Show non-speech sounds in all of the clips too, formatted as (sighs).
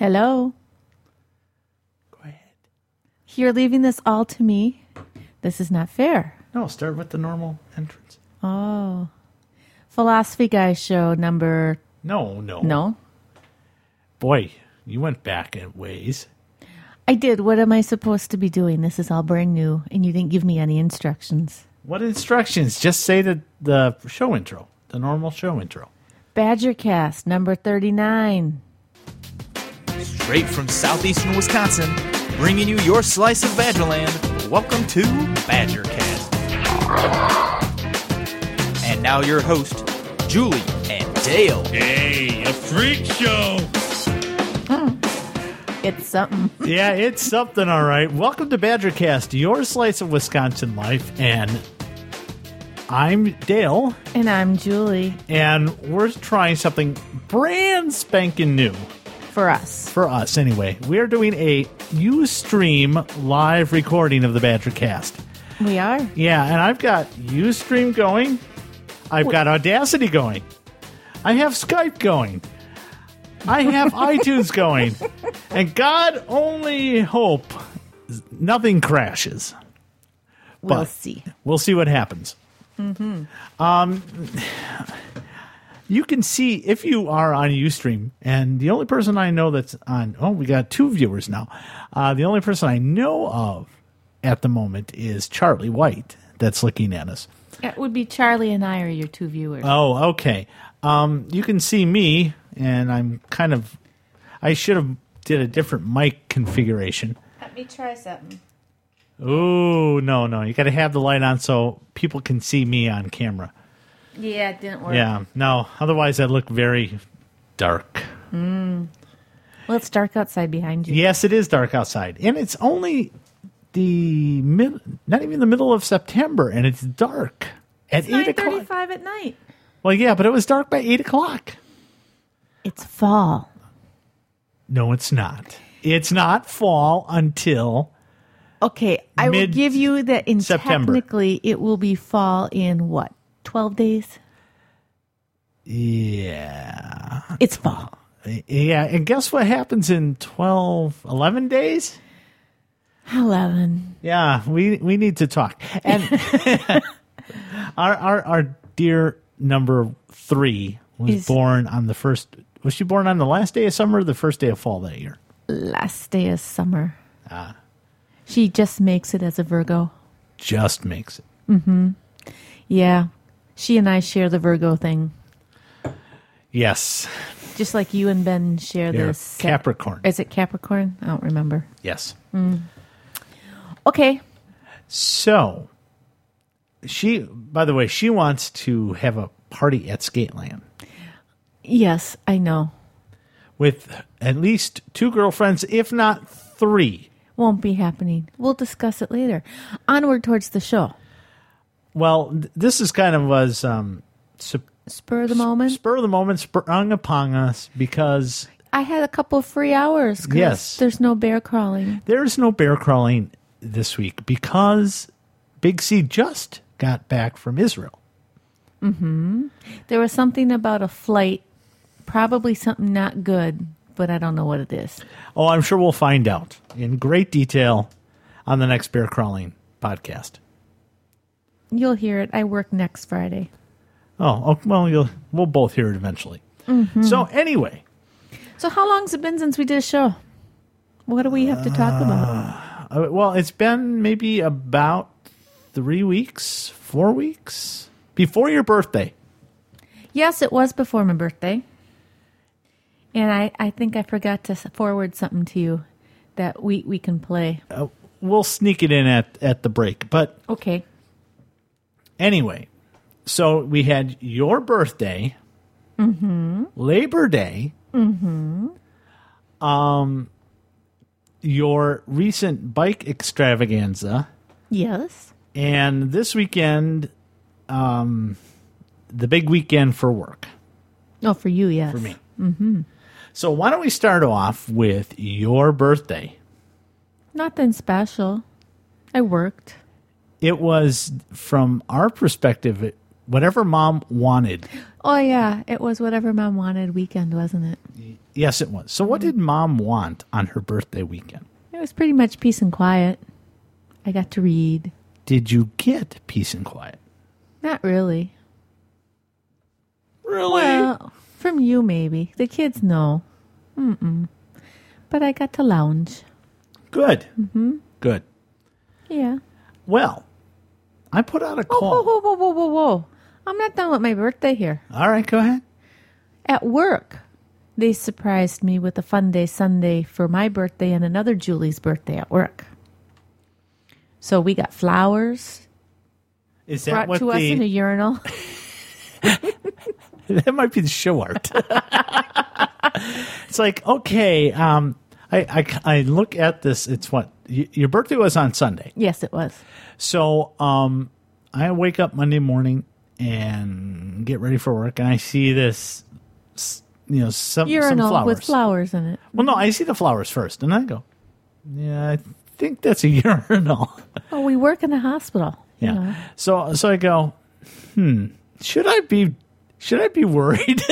Hello. Go ahead. You're leaving this all to me. This is not fair. No, start with the normal entrance. Oh. Philosophy Guy show number. No, no. No. Boy, you went back in ways. I did. What am I supposed to be doing? This is all brand new, and you didn't give me any instructions. What instructions? Just say the, the show intro, the normal show intro. Badgercast number 39. Straight from southeastern Wisconsin, bringing you your slice of Badgerland. Welcome to Badgercast. And now your host, Julie and Dale. Hey, a freak show! Hmm. It's something. yeah, it's something, all right. Welcome to Badgercast, your slice of Wisconsin life. And I'm Dale, And I'm Julie and we're trying something brand spanking new for us. for us, anyway. We are doing a Ustream live recording of the Badgercast. We are. Yeah, and I've got Ustream going. I've got Audacity going. I have Skype going. I have (laughs) iTunes going. And God only hope nothing crashes. We'll But- see. We'll see what happens. Um, you can see if you are on Ustream, and the only person I know that's on. Oh, we got two viewers now. Uh, the only person I know of at the moment is Charlie White that's looking at us. It would be Charlie and I are your two viewers. Oh, okay. Um, you can see me, and I'm kind of. I should have did a different mic configuration. Let me try something. Oh no, no! You got to have the light on so people can see me on camera. Yeah, it didn't work. Yeah, no. Otherwise, I look very dark. Mm. Well, it's dark outside behind you. Yes, it is dark outside, and it's only the mid, not even the middle of September, and it's dark at eight Nine o'clock. thirty-five at night. Well, yeah, but it was dark by eight o'clock. It's fall. No, it's not. It's not fall until Okay, I will give you that. In September. technically, it will be fall in what? Twelve days. yeah, It's fall. yeah. And guess what happens in 12, 11 days? Eleven. Yeah, we we need to talk. And (laughs) our our our dear number three was Is- born on the first. Was she born on the last day of summer or the first day of fall that year? Last day of summer. Ah. She just makes it as a Virgo. Just makes it. Mm hmm. Yeah, she and I share the Virgo thing, Yes. just like you and Ben share the Sa- Capricorn. Is it Capricorn? I don't remember. Yes. Mm. Okay. So she, by the way, she wants to have a party at Skateland Yes, I know. with at least two girlfriends, if not three. Won't be happening. We'll discuss it later. Onward towards the show. Well, th- this is kind of was um, sup- Spur of the moment. spur of the moment sprung upon us because I had a couple of free hours. 'cause Yes. There's no bear crawling. there's no bear crawling this week because Big C just got back from Israel. There was something about a flight, probably something not good, but I don't know what it is. Oh, I'm sure we'll find out in great detail on the next bear crawling podcast. You'll hear it. I work next Friday. Oh, oh well, you'll we'll both hear it eventually. So anyway, So, how long's it been since we did a show? What do we have to talk about? uh, well, it's been maybe about three weeks, four weeks before your birthday. Yes, it was before my birthday. And I, I think I forgot to forward something to you that we, we can play. Uh, we'll sneak it in at at the break, but Okay. Anyway, so we had your birthday, Labor Day, um, your recent bike extravaganza, Yes. and this weekend, um, the big weekend for work Oh, for you, yes. for me. Mm-hmm. So why don't we start off with your birthday? Nothing special. I worked. It was from our perspective, it- whatever mom wanted. Oh yeah, it was whatever mom wanted weekend, wasn't it? Yes, it was. So, what did mom want on her birthday weekend? It was pretty much peace and quiet. I got to read. Did you get peace and quiet? Not really. Really? Well, from you maybe. The kids know. Mm-mm. But I got to lounge. Good. Mm-hmm. Good. Yeah. Well, I put out a Oh, call. whoa, whoa, whoa, whoa, whoa, whoa. I'm not done with my birthday here. All right, go ahead. At work, they surprised me with a fun day Sunday for my birthday and another Julie's birthday at work. So we got flowers Is that brought what to us in a urinal. (laughs) (laughs) that might be the show art. (laughs) it's like okay. Um, I, I I look at this. It's what your birthday was on Sunday. yes, it was. So um, I wake up Monday morning and get ready for work, and I see this, you know, some flowers. with flowers in it. Well, no, I see the flowers first, and I go, yeah, I think that's a (laughs) urinal. Oh, we work in a hospital. yeah. know. So so I go, hmm, should I be should I be worried?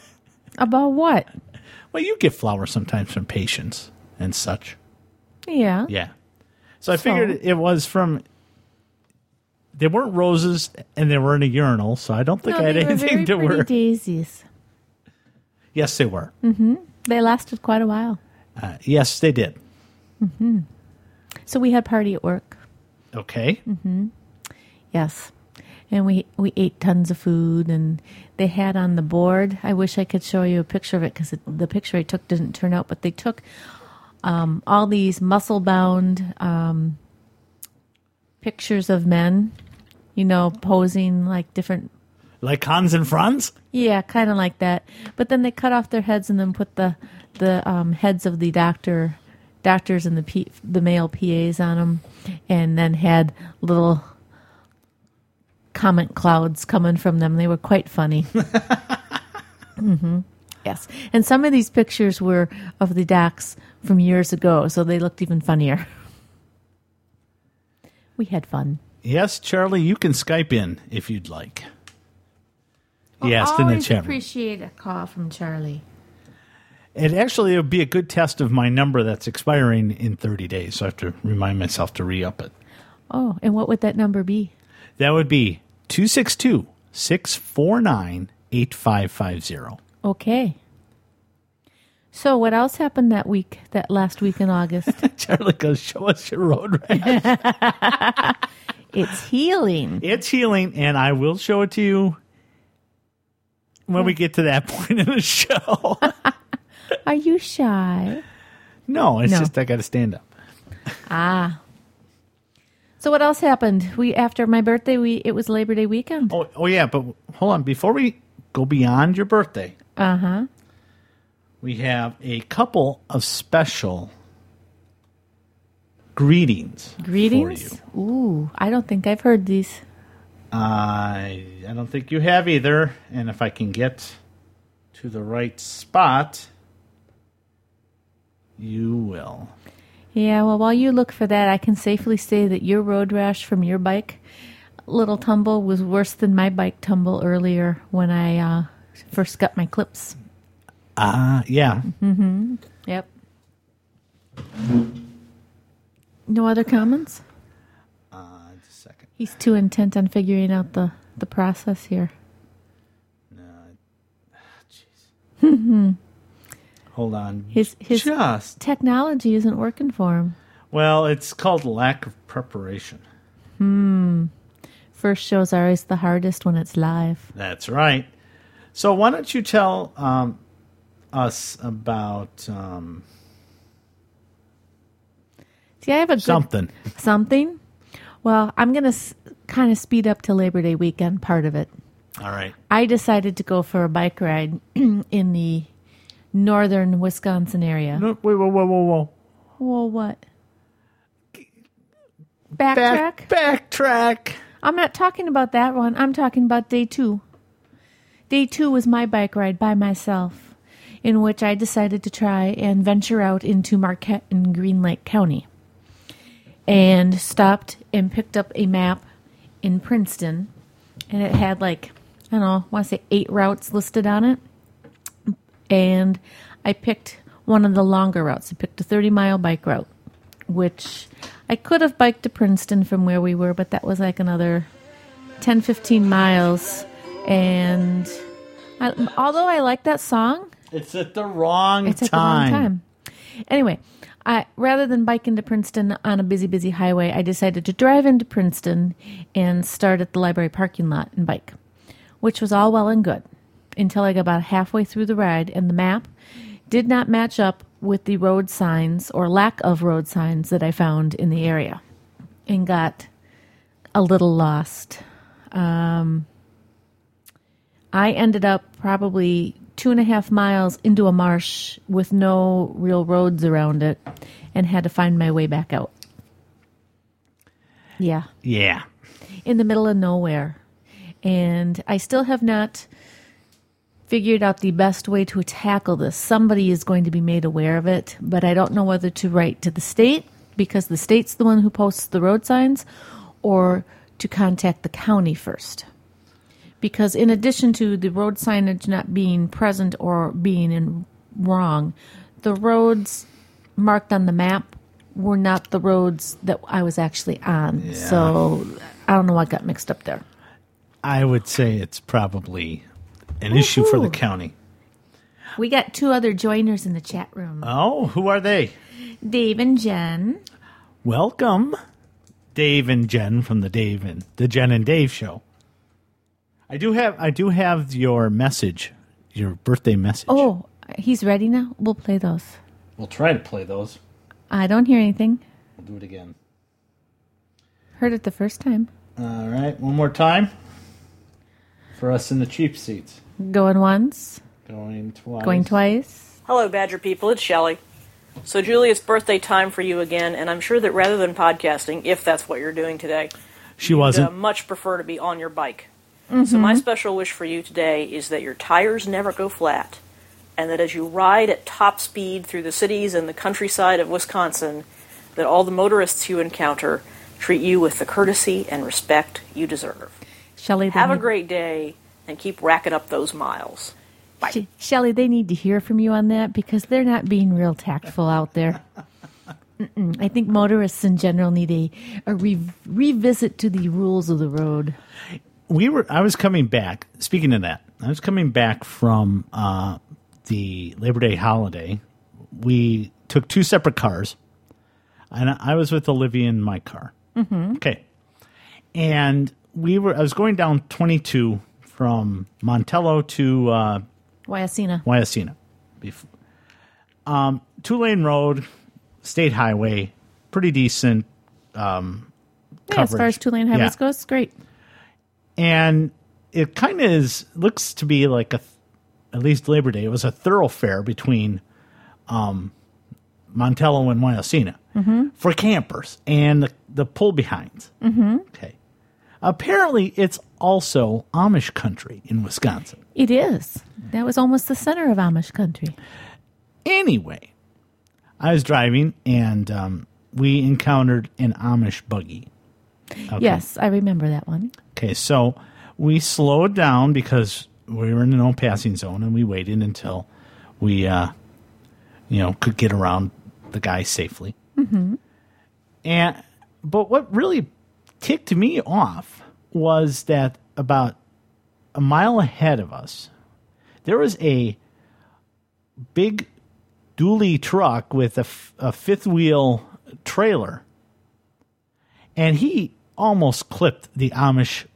(laughs) About what? well, you get flowers sometimes from patients and such. Yeah. Yeah. So I figured it was from. They weren't roses, and they were in a urinal, so I don't think I had they were anything very to pretty worry. daisies. Yes, they were. Mm-hmm. They lasted quite a while. Uh, yes, they did. Mm-hmm. So we had party at work. Okay. Mm-hmm. Yes. And we, we ate tons of food, and they had on the board. I wish I could show you a picture of it because the picture I took didn't turn out, but they took um, all these muscle bound um, pictures of men, you know, posing like different Like Hans and Franz. Yeah, kind of like that. But then they cut off their heads and then put the the um, heads of the doctor doctors and the P, the male PAs on them, and then had little comment clouds coming from them. They were quite funny. (laughs) hmm Yes, and some of these pictures were of the docs from years ago, so they looked even funnier. (laughs) We had fun. Yes, Charlie, you can Skype in if you'd like. He asked in the chat room. appreciate a call from Charlie. It actually would be a good test of my number that's expiring in 30 days, so I have to remind myself to re up it. Oh, and what would that number be? That would be 262 649 8550. Okay. So, what else happened that week, that last week in August? (laughs) Charlie goes, Show us your road rash. (laughs) it's healing. it's healing, and I will show it to you when we get to that (laughs) point in the show. Are you shy? no, it's No. just I got to stand up. Ah. So, what else happened? We after my birthday, we it was Labor Day weekend. Oh, oh yeah, but hold on. Before we go beyond your birthday, Uh huh. We have a couple of special greetings. Greetings. For you. Ooh, I don't think I've heard these. I I don't think you have either. And if I can get to the right spot, you will. Yeah. Well, while you look for that, I can safely say that your road rash from your bike, little tumble, was worse than my bike tumble earlier when I uh, first got my clips. Ah, yeah. Mm-hmm. Yep. No other comments? Uh, just a second. He's too intent on figuring out the, the process here. No. (sighs) Jeez. Oh, (laughs) Hold on. His his just technology isn't working for him. well, it's called lack of preparation. Hmm. First shows are always the hardest when it's live. That's right. So why don't you tell um, us about um, See, I have a good, something? something. Well, I'm gonna s- kind of speed up to Labor Day weekend part of it. All right. I decided to go for a bike ride (clears throat) in the northern Wisconsin area. No, wait, whoa, whoa, whoa, whoa. Well, what? Backtrack. Back, backtrack. I'm not talking about that one. I'm talking about day two. Day two was my bike ride by myself, in which I decided to try and venture out into Marquette and Green Lake County. And stopped and picked up a map in Princeton, and it had like I don't know, I want to say eight routes listed on it. And I picked one of the longer routes. I picked a 30 mile bike route, which I could have biked to Princeton from where we were, but that was like another 10, 15 miles. And I, although I like that song, It's at the wrong it's at time. the wrong time. Anyway, I rather than bike into Princeton on a busy, busy highway, I decided to drive into Princeton and start at the library parking lot and bike, which was all well and good until I got about halfway through the ride and the map did not match up with the road signs or lack of road signs that I found in the area and got a little lost. Um, I ended up probably two and a half miles into a marsh with no real roads around it and had to find my way back out. Yeah, Yeah. in the middle of nowhere. And I still have not figured out the best way to tackle this. Somebody is going to be made aware of it, but I don't know whether to write to the state because the state's the one who posts the road signs or to contact the county first. Because in addition to the road signage not being present or being in wrong, the roads marked on the map were not the roads that I was actually on. So I don't know what got mixed up there. I would say it's probably an issue for the county. We got two other joiners in the chat room. Oh, who are they? Dave and Jen. Welcome, Dave and Jen from the Dave and the Jen and Dave show. I do have I do have your message, your birthday message. Oh, he's ready now. We'll play those. we'll try to play those. I don't hear anything. We'll do it again. Heard it the first time. All right, one more time for us in the cheap seats. Going once, Going twice. going twice. Hello, Badger people. It's Shelley. So, Julie, it's birthday time for you again, and I'm sure that rather than podcasting, if that's what you're doing today, She you'd, uh, wasn't. much prefer to be on your bike. So, my mm-hmm. special wish for you today is that your tires never go flat, and that as you ride at top speed through the cities and the countryside of Wisconsin, that all the motorists you encounter treat you with the courtesy and respect you deserve. Shelley, Have a great day, and keep racking up those miles. Bye. Sh- Shelley, they need to hear from you on that because they're not being real tactful out there. (laughs) Mm-mm. I think motorists in general need a, a re- revisit to the rules of the road. We were i was coming back speaking of that i was coming back from uh, the labor day holiday we took two separate cars and i was with olivia in my car mm-hmm. okay and we were i was going down 22 from montello to uh. Bef- Um, two lane road, state highway, pretty decent. Um, Yeah, as far as two lane highways Yeah. goes, great. And it kind of is looks to be like a at least Labor Day. It was a thoroughfare between um, Montello and Wyocena for campers and the, the pull behinds. Mm-hmm. Okay. Apparently, it's also Amish country in Wisconsin. It is. That was almost the center of Amish country. Anyway, I was driving and um, we encountered an Amish buggy. Okay. Yes, I remember that one. Okay, so we slowed down because we were in a no passing zone and we waited until we, uh, you know, could get around the guy safely. Mm-hmm. And but what really ticked me off was that about a mile ahead of us, there was a big dually truck with a, f- a fifth wheel trailer and he almost clipped the Amish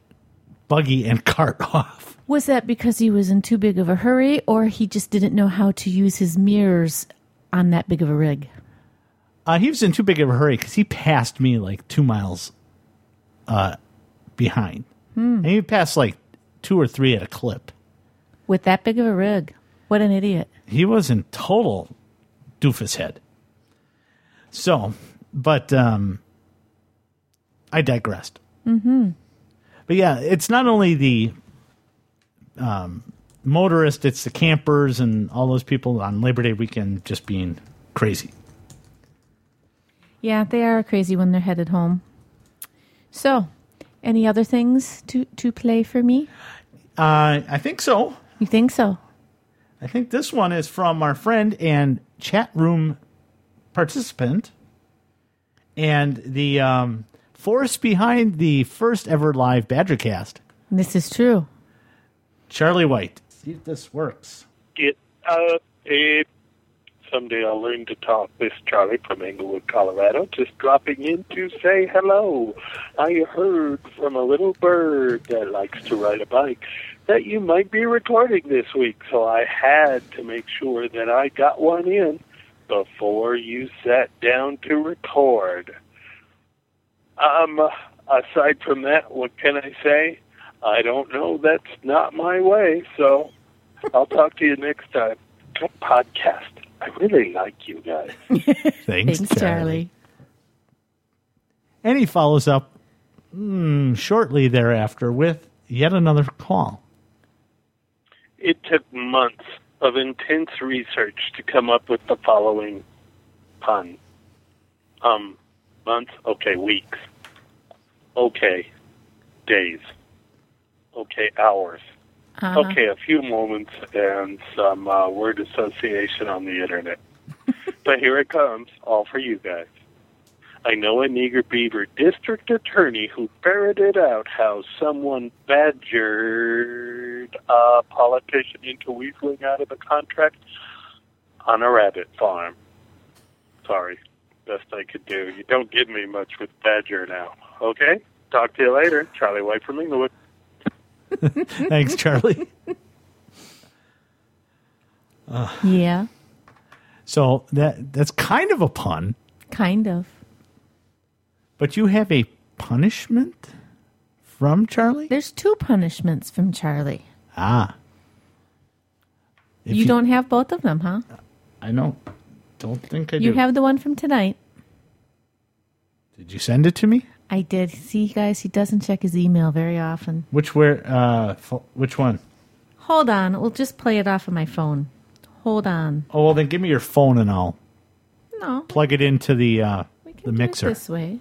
buggy and (laughs) cart off. Was that because he was in too big of a hurry, or he just didn't know how to use his mirrors on that big of a rig? Uh, he was in too big of a hurry because he passed me like two miles uh, behind. And he passed like two or three at a clip. With that big of a rig. What an idiot. He was in total doofus head. So, but um, I digressed. Mm-hmm. But yeah, it's not only the um, motorist, it's the campers and all those people on Labor Day weekend just being crazy. Yeah, they are crazy when they're headed home. So, any other things to, to play for me? Uh, I think so. You think so? I think this one is from our friend and chat room participant, and the um, force behind the first ever live Badgercast, This is true. Charlie White. See if this works. Get up, Abe. Someday I'll learn to talk. This Charlie from Englewood, Colorado, just dropping in to say hello. I heard from a little bird that likes to ride a bike that you might be recording this week, so I had to make sure that I got one in before you sat down to record. Um, aside from that, what can I say? I don't know. That's not my way, so I'll talk to you next time. Good podcast. I really like you guys. (laughs) Thanks, Thanks, Charlie. And he follows up mm, shortly thereafter with yet another call. It took months of intense research to come up with the following pun. Um, months? Okay, weeks. Okay, days. Okay, hours. Uh-huh. Okay, a few moments and some uh, word association on the internet. (laughs) but here it comes, all for you guys. I know an eager beaver district attorney who ferreted out how someone badgered a politician into weaseling out of a contract on a rabbit farm. Sorry, best I could do. You don't give me much with badger now. Okay? Talk to you later. Charlie White from Englewood. (laughs) Thanks, Charlie. (laughs) Yeah, So that that's kind of a pun, kind of. but you have a punishment from Charlie? There's two punishments from Charlie. Ah. If You, don't have both of them, huh? I know. Don't think I You do. You have the one from tonight. Did you send it to me? I did. See, guys, he doesn't check his email very often. Which where? Uh, fo- which one? Hold on. We'll just play it off of my phone. Hold on. Oh well, then give me your phone and I'll No. plug it into the uh, We can the do mixer. it this way.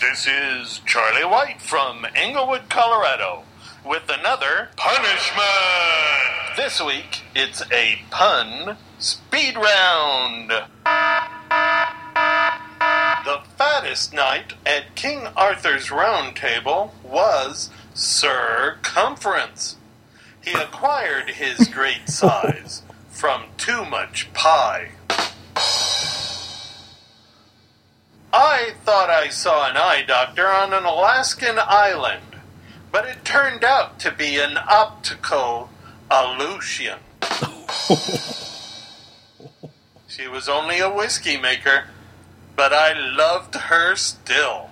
This is Charlie White from Englewood, Colorado, with another punishment. This week, it's a pun speed round. The fattest knight at King Arthur's Round Table was Sir Circumference. He acquired his (laughs) great size from too much pie. I thought I saw an eye doctor on an Alaskan island, but it turned out to be an optical illusion. (laughs) she was only a whiskey maker, but I loved her still.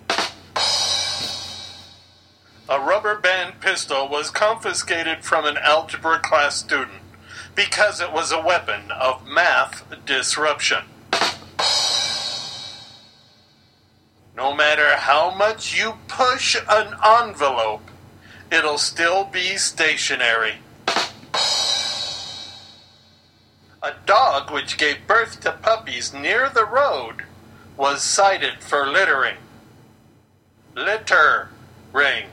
A rubber band pistol was confiscated from an algebra class student because it was a weapon of math disruption. No matter how much you push an envelope, it'll still be stationary. A dog which gave birth to puppies near the road was cited for littering. Litter ring.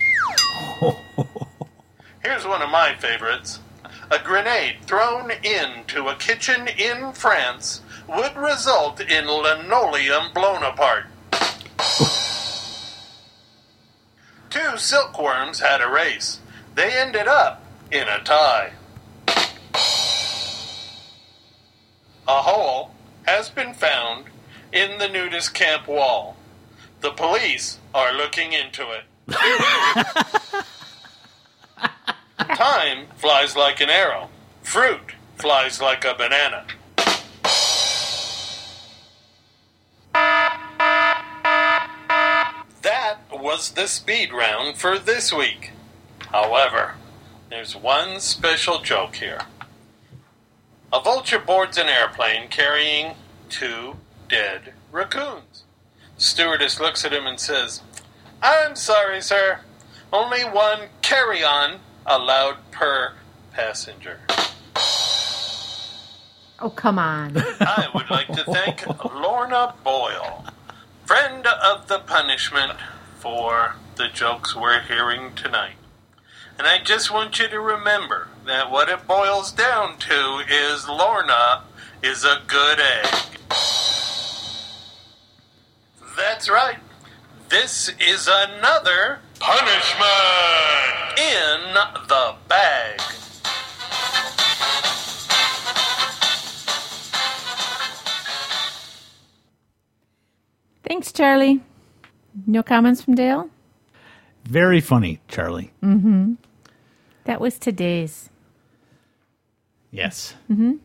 (laughs) Here's one of my favorites. A grenade thrown into a kitchen in France would result in linoleum blown apart. Two silkworms had a race. They ended up in a tie. A hole has been found in the nudist camp wall. The police are looking into it. (laughs) Time flies like an arrow. Fruit flies like a banana. That was the speed round for this week. However, there's one special joke here. A vulture boards an airplane carrying two dead raccoons. Stewardess looks at him and says, I'm sorry, sir. Only one carry on allowed per passenger. Oh, come on. (laughs) I would like to thank Lorna Boyle, friend of the punishment, for the jokes we're hearing tonight. And I just want you to remember that what it boils down to is Lorna is a good egg. That's right. This is another punishment in the bag. Thanks, Charlie. No comments from Dale? Very funny, Charlie. Mm-hmm. That was today's. Yes. Mm-hmm.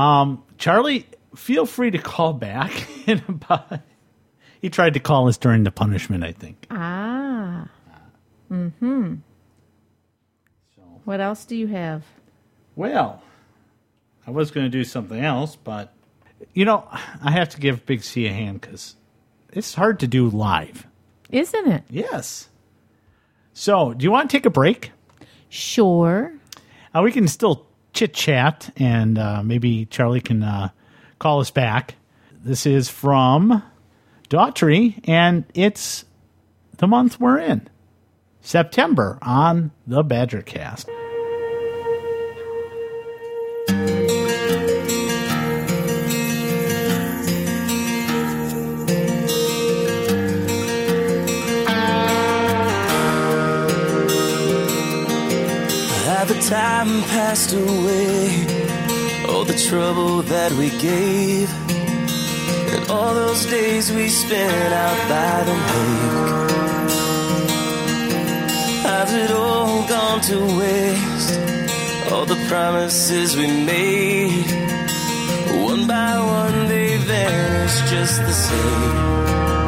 Um, Charlie, feel free to call back (laughs) in about. He tried to call us during the punishment, I think. Ah. Mm-hmm. What else do you have? Well, I was going to do something else, but you know, I have to give Big C a hand because it's hard to do live. Isn't it? Yes. So, do you want to take a break? Sure. Uh, we can still chit chat, and uh, maybe Charlie can uh, call us back. This is from Daughtry, and it's the month we're in September on the Badgercast. Time passed away? All the trouble that we gave, and all those days we spent out by the lake. Has it all gone to waste? All the promises we made, one by one they vanished just the same.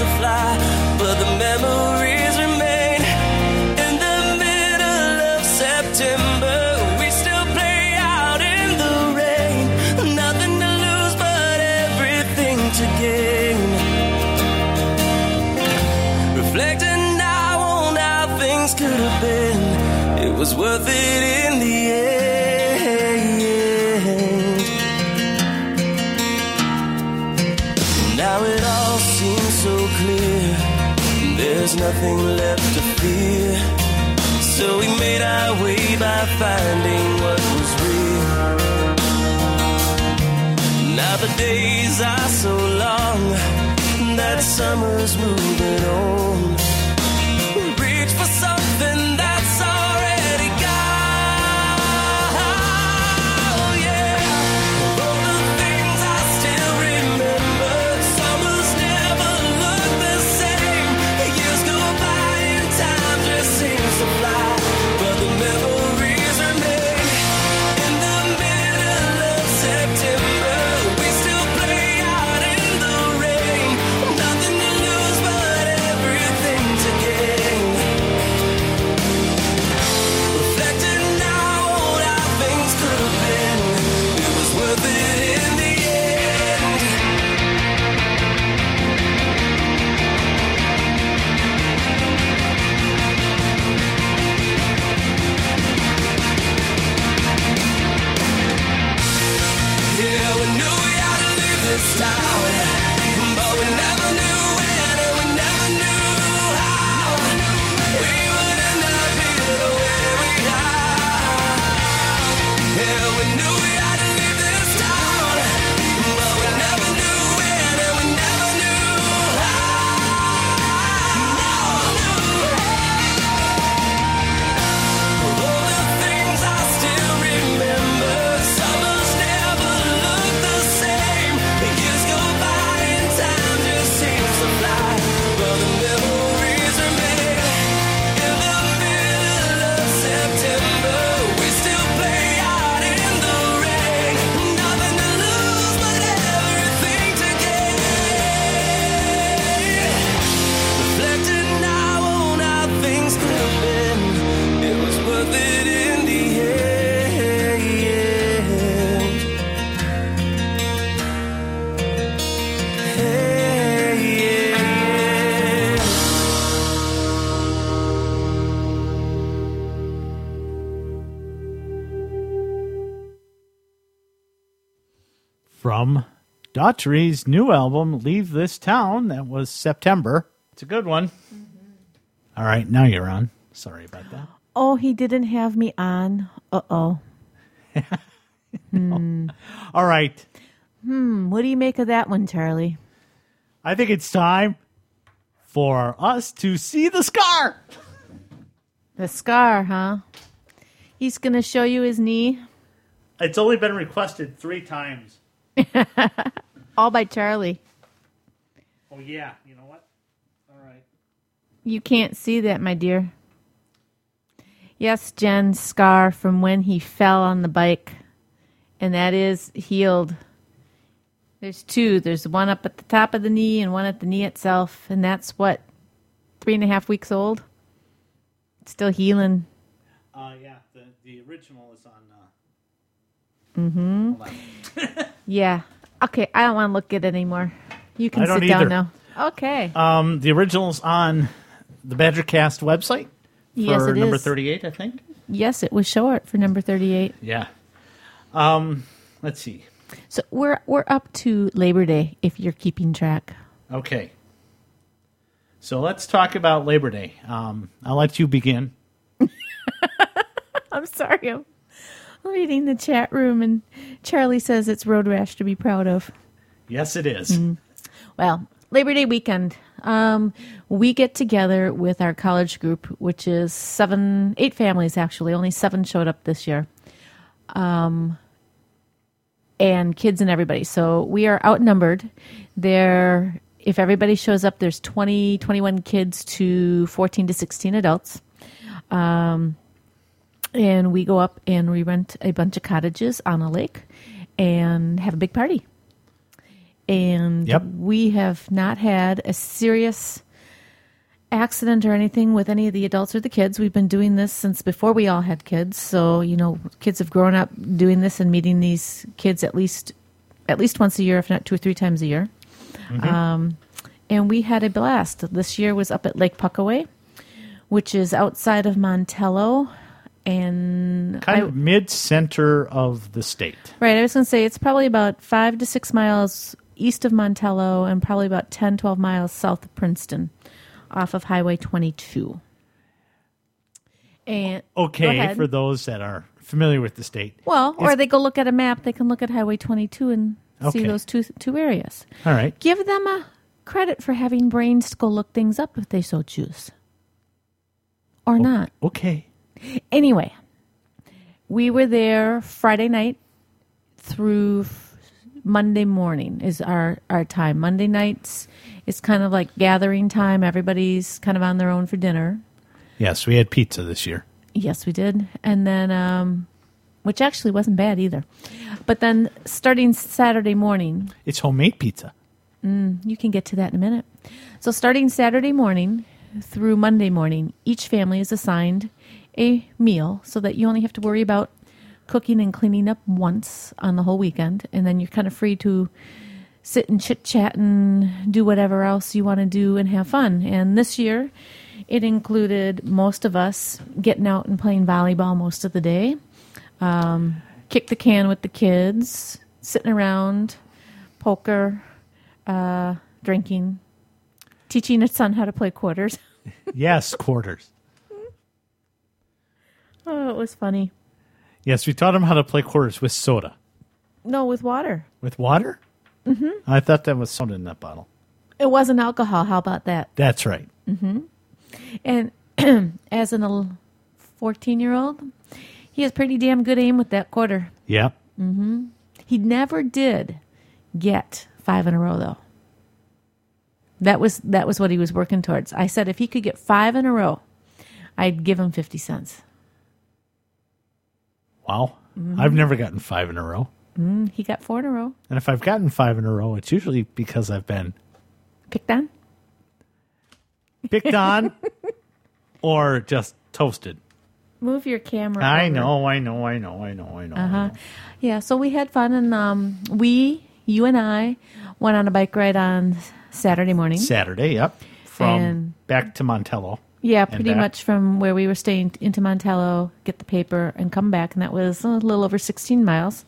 To fly. But the memories remain. In the middle of September, we still play out in the rain. Nothing to lose, but everything to gain. Reflecting now on how things could have been, it was worth it nothing left to fear. So we made our way by finding what was real. Now the days are so long that summer's moving on. Daughtry's new album, Leave This Town. That was September. It's a good one. All right, now you're on. Sorry about that. Oh, he didn't have me on. Uh oh. (laughs) All right. Hmm. What do you make of that one, Charlie? I think it's time for us to see the scar. The scar, huh? He's going to show you his knee, It's only been requested three times. (laughs) all by Charlie. Oh, yeah. You know what? All right. You can't see that, my dear. Yes, Jen's scar from when he fell on the bike, and that is healed. There's two. There's one up at the top of the knee and one at the knee itself, and that's what three and a half weeks old. It's still healing. Uh, yeah. The, the original is on. Uh (laughs) Yeah. Okay, I don't want to look at it anymore. You can I don't sit down either. now. Okay. Um, the original's on the Badgercast website for yes, it number is. 38, I think. Yes, it was short for number thirty-eight. Yeah. Um, let's see. So we're we're up to Labor Day if you're keeping track. Okay. So let's talk about Labor Day. Um, I'll let you begin. (laughs) I'm sorry. I'm reading the chat room, and Charlie says it's road rash to be proud of. Yes, it is. Mm-hmm. Well, Labor Day weekend, um, we get together with our college group, which is seven, eight families actually. Only seven showed up this year, um, and kids and everybody. So we are outnumbered. There, if everybody shows up, there's 20, 21 kids to 14 to 16 adults. Um, and we go up and we rent a bunch of cottages on a lake and have a big party. And Yep. we have not had a serious accident or anything with any of the adults or the kids. We've been doing this since before we all had kids. So, you know, kids have grown up doing this and meeting these kids at least at least once a year, if not two or three times a year. Um, and we had a blast. This year was up at Lake Puckaway, which is outside of Montello. And Kind I- of mid center of the state. Right. I was going to say it's probably about five to six miles east of Montello and probably about 10, 12 miles south of Princeton off of Highway 22. And Okay, for those that are familiar with the state. well, or they go look at a map, they can look at Highway 22 and see those two two areas. All right. Give them a credit for having brains to go look things up if they so choose. Or not. Okay. Anyway, we were there Friday night through Monday morning is our our time. Monday nights is kind of like gathering time. Everybody's kind of on their own for dinner. Yes, we had pizza this year. Yes, we did. And then um which actually wasn't bad either. But then starting Saturday morning, It's homemade pizza. Mm, you can get to that in a minute. So, starting Saturday morning through Monday morning, each family is assigned a meal so that you only have to worry about cooking and cleaning up once on the whole weekend. And then you're kind of free to sit and chit chat and do whatever else you want to do and have fun. And this year, it included most of us getting out and playing volleyball most of the day, um, kick the can with the kids, sitting around, poker, uh, drinking, teaching a son how to play quarters. (laughs) Yes, quarters. Oh, it was funny. Yes, we taught him how to play quarters with soda. No, with water. With water? Mm-hmm. I thought that was soda in that bottle. It wasn't alcohol. How about that? That's right. And (clears throat) as an 14 year old, he has pretty damn good aim with that quarter. Yep. He never did get five in a row though. That was that was what he was working towards. I said if he could get five in a row, I'd give him fifty cents. Wow. I've never gotten five in a row. He got four in a row. And if I've gotten five in a row, it's usually because I've been Picked on. picked on (laughs) or just toasted. Move your camera. I over. know, I know, I know, I know, I know. Uh-huh. know. Yeah, so we had fun, and um, we, you and I, went on a bike ride on Saturday morning. Saturday, yep. From And- back to Montello. Yeah, pretty much from where we were staying into Montello, get the paper, and come back, and that was a little over 16 miles.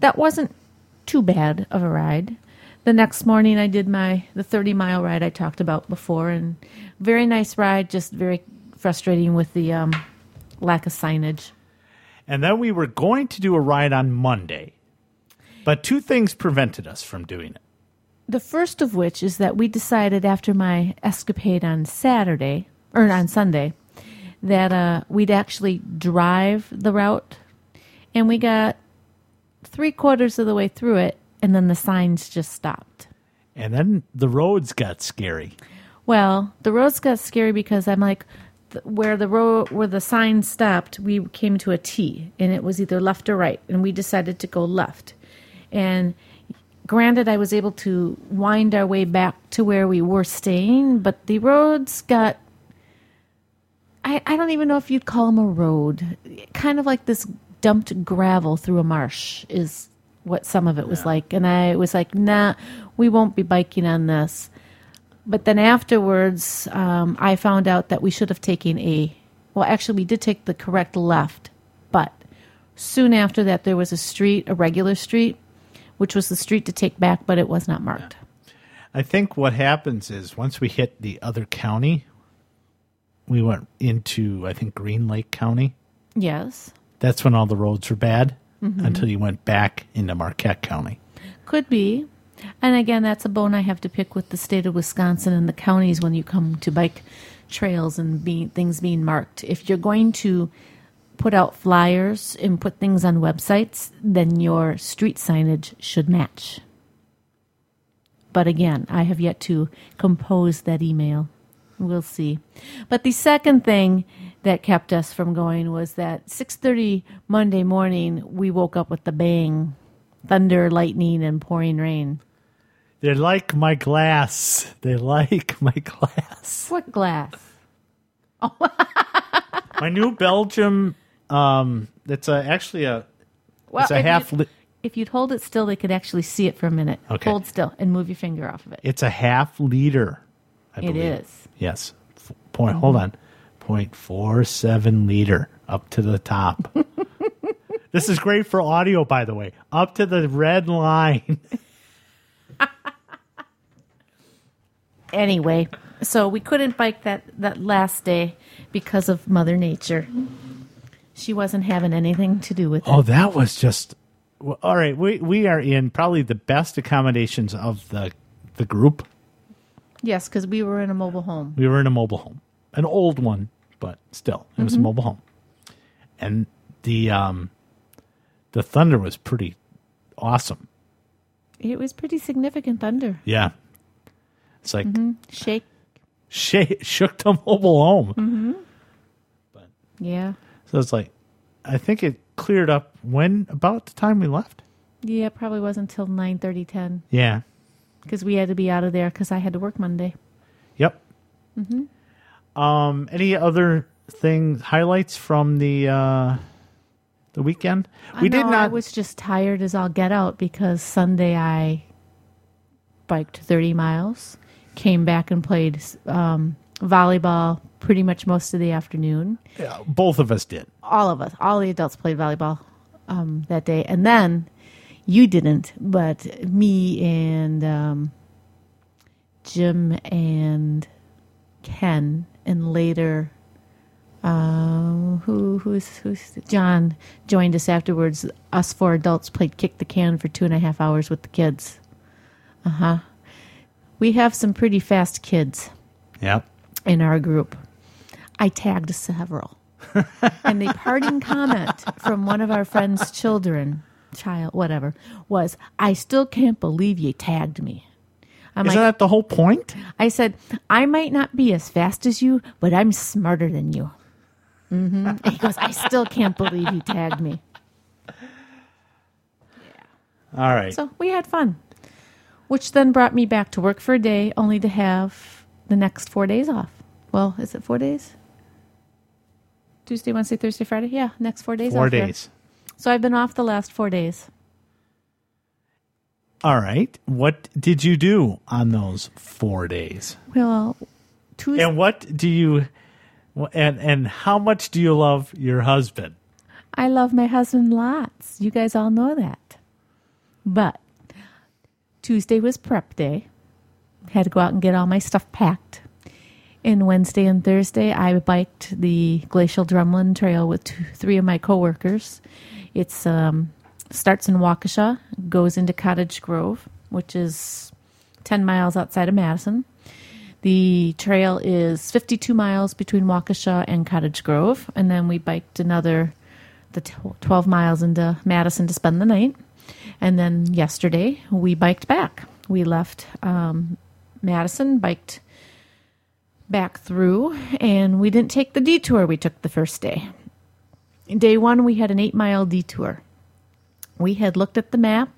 That wasn't too bad of a ride. The next morning, I did my the 30 mile ride I talked about before, and very nice ride. Just very frustrating with the um, lack of signage. And then we were going to do a ride on Monday, but two things prevented us from doing it. The first of which is that we decided after my escapade on Saturday or on Sunday that uh, we'd actually drive the route, and we got three quarters of the way through it, and then the signs just stopped. And then the roads got scary. Well, the roads got scary because I'm like, th- where the road where the sign stopped, we came to a T, and it was either left or right, and we decided to go left. And granted, I was able to wind our way back to where we were staying, but the roads got. I, I don't even know if you'd call them a road. Kind of like this dumped gravel through a marsh is what some of it was like. And I was like, nah, we won't be biking on this. But then afterwards, um, I found out that we should have taken a. Well, actually, we did take the correct left, but soon after that, there was a street, a regular street, which was the street to take back, but it was not marked. I think what happens is once we hit the other county, we went into I think Green Lake County. Yes, That's when all the roads were bad mm-hmm. until you went back into Marquette County. could be. And again, that's a bone I have to pick with the state of Wisconsin and the counties when you come to bike trails and be, things being marked. If you're going to put out flyers and put things on websites, then your street signage should match. But again, I have yet to compose that email. We'll see. But the second thing that kept us from going was that 6:30 Monday morning we woke up with the bang, thunder, lightning and pouring rain. They like my glass. They like (laughs) my glass. What glass? (laughs) My New Belgium. Um, it's a, actually a. Well, it's a half. you'd- Li- if you'd hold it still, they could actually see it for a minute. Okay. Hold still and move your finger off of it. it's a half liter. I It believe. is. Yes. Point. Hold on. Point four seven liter up to the top. (laughs) this is great for audio, by the way. Up to the red line. (laughs) Anyway, so we couldn't bike that, that last day because of Mother Nature. She wasn't having anything to do with it. Oh, that was just well, all right. We we are in probably the best accommodations of the the group. Yes, because we were in a mobile home. We were in a mobile home, an old one, but still, it was a mm-hmm. mobile home, and the um the thunder was pretty awesome. It was pretty significant thunder. Yeah, it's like mm-hmm. Shake. sh- shook the mobile home. Mm-hmm. But Yeah. So it's like, I think it cleared up when about the time we left. Yeah, probably wasn't until 9 10 Yeah. Because we had to be out of there because I had to work Monday. Yep. Um. Any other things highlights from the uh the weekend? We I did not. I was just tired as all get out because Sunday I biked 30 miles, came back and played um, volleyball pretty much most of the afternoon. yeah, both of us did. All of us, all the adults played volleyball um, that day. And then you didn't, but me and um, Jim and Ken, and later. Um, who who's who's John joined us afterwards. Us four adults played kick the can for two and a half hours with the kids. Uh huh. We have some pretty fast kids Yep. in our group. I tagged several. (laughs) and the parting comment from one of our friends' children, child, whatever, was, I still can't believe you tagged me. I'm Isn't like, that the whole point? I said, I might not be as fast as you, but I'm smarter than you. hmm (laughs) He goes, I still can't believe you tagged me. Yeah. All right. So we had fun, which then brought me back to work for a day, only to have the next four days off. Well, is it four days? Tuesday, Wednesday, Thursday, Friday? Yeah, next four days Four days. So I've been off the last four days. All right. What did you do on those four days? Well, Tuesday. And what do you and and how much do you love your husband? I love my husband lots. You guys all know that. But Tuesday was prep day. Had to go out and get all my stuff packed. And Wednesday and Thursday, I biked the Glacial Drumlin Trail with two, three of my coworkers. It's um, starts in Waukesha, goes into Cottage Grove, which is 10 miles outside of Madison. The trail is 52 miles between Waukesha and Cottage Grove, and then we biked another the 12 miles into Madison to spend the night. And then yesterday we biked back. We left um, Madison, biked back through, and we didn't take the detour we took the first day. Day one, we had an eight mile detour. We had looked at the map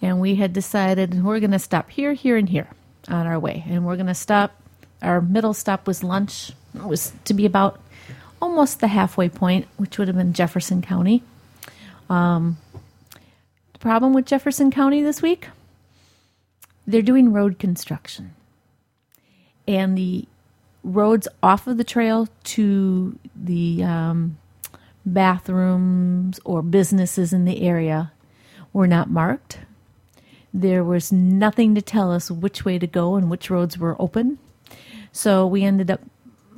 and we had decided we're going to stop here, here, and here on our way. And we're going to stop. Our middle stop was lunch. It was to be about almost the halfway point, which would have been Jefferson County. Um, the problem with Jefferson County this week? They're doing road construction. And the roads off of the trail to the um, bathrooms or businesses in the area were not marked. There was nothing to tell us which way to go and which roads were open. So we ended up,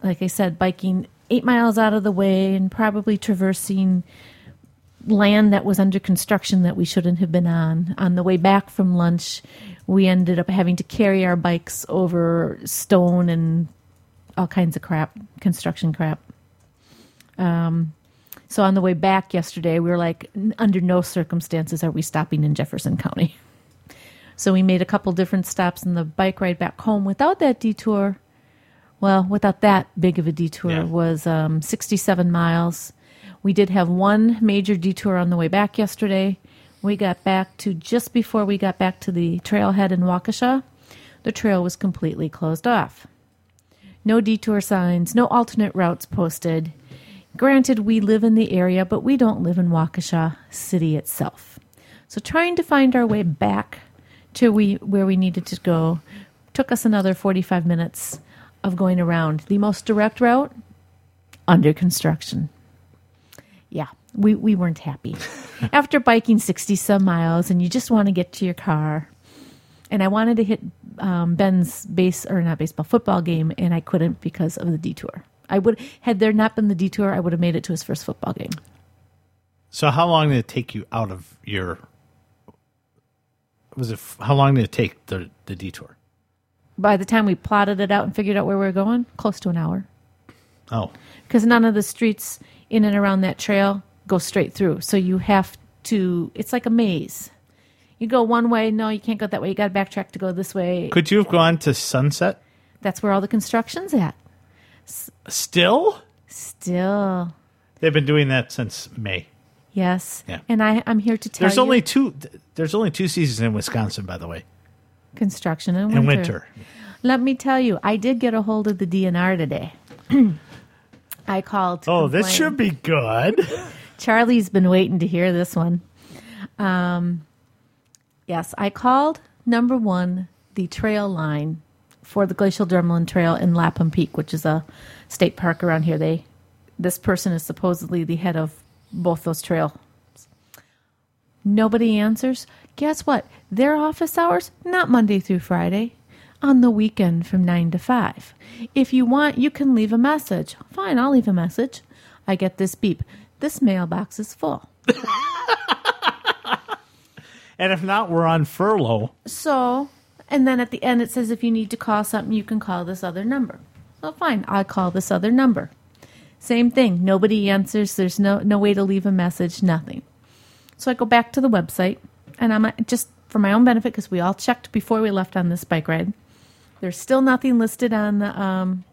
like I said, biking eight miles out of the way and probably traversing land that was under construction that we shouldn't have been on. On the way back from lunch, we ended up having to carry our bikes over stone and all kinds of crap, construction crap. Um, so on the way back yesterday, we were like, under no circumstances are we stopping in Jefferson County. So we made a couple different stops in the bike ride back home without that detour. Well, without that big of a detour Yeah. was um, 67 miles. We did have one major detour on the way back yesterday. We got back to just before we got back to the trailhead in Waukesha. The trail was completely closed off. No detour signs, no alternate routes posted. Granted, we live in the area, but we don't live in Waukesha City itself. So trying to find our way back to we where we needed to go took us another 45 minutes of going around. The most direct route under construction. Yeah, we, we weren't happy. (laughs) After biking 60 some miles and you just want to get to your car. And I wanted to hit um, Ben's base or not baseball football game, and I couldn't because of the detour. I would had there not been the detour, I would have made it to his first football game. So how long did it take you out of your? Was it how long did it take the the detour? By the time we plotted it out and figured out where we were going, close to an hour. Oh, because none of the streets in and around that trail go straight through. So you have to, it's like a maze. You go one way, no, you can't go that way. You got to backtrack to go this way. could you have gone to Sunset? That's where all the construction's at. Still, Still, they've been doing that since May. yes. Yeah. And I, I'm here to tell you. There's you only two. There's only two seasons in Wisconsin, by the way. construction in In winter. winter, Let me tell you, I did get a hold of the DNR today. (clears throat) I called. oh, this should be good. (laughs) Charlie's been waiting to hear this one. Um, yes, I called number one the trail line for the Glacial Drumlin Trail in Lapham Peak, which is a state park around here. They, this person is supposedly the head of both those trails. Nobody answers. Guess what? Their office hours not Monday through Friday, on the weekend from nine to five. If you want, you can leave a message. Fine, I'll leave a message. I get this beep. This mailbox is full. (laughs) and if not, we're on furlough. So, and then at the end it says if you need to call something, you can call this other number. So fine, I'll call this other number. Same thing. Nobody answers. There's no no way to leave a message. Nothing. So I go back to the website, and I'm just for my own benefit because we all checked before we left on this bike ride. There's still nothing listed on the um,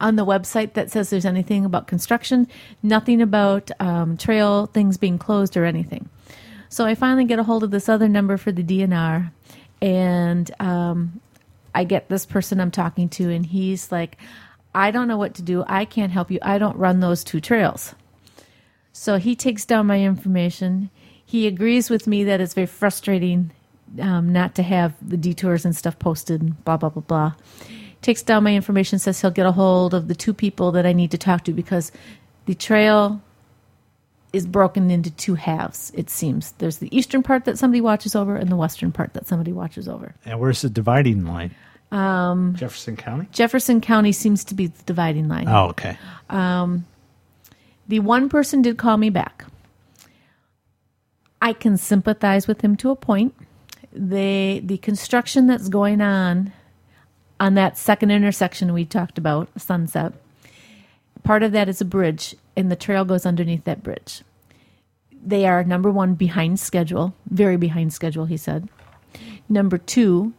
on the website that says there's anything about construction, nothing about um, trail things being closed or anything. So I finally get a hold of this other number for the DNR, and um, I get this person I'm talking to, and he's like, I don't know what to do. I can't help you. I don't run those two trails. So he takes down my information. He agrees with me that it's very frustrating um, not to have the detours and stuff posted, and blah, blah, blah, blah. Takes down my information, says he'll get a hold of the two people that I need to talk to because the trail is broken into two halves. It seems there's the eastern part that somebody watches over, and the western part that somebody watches over. And where's the dividing line? Um, Jefferson County. Jefferson County seems to be the dividing line. Oh, okay. The one person did call me back. I can sympathize with him to a point. The the construction that's going on on that second intersection we talked about, Sunset. Part of that is a bridge, and the trail goes underneath that bridge. They are number one behind schedule, very behind schedule. He said. Number two,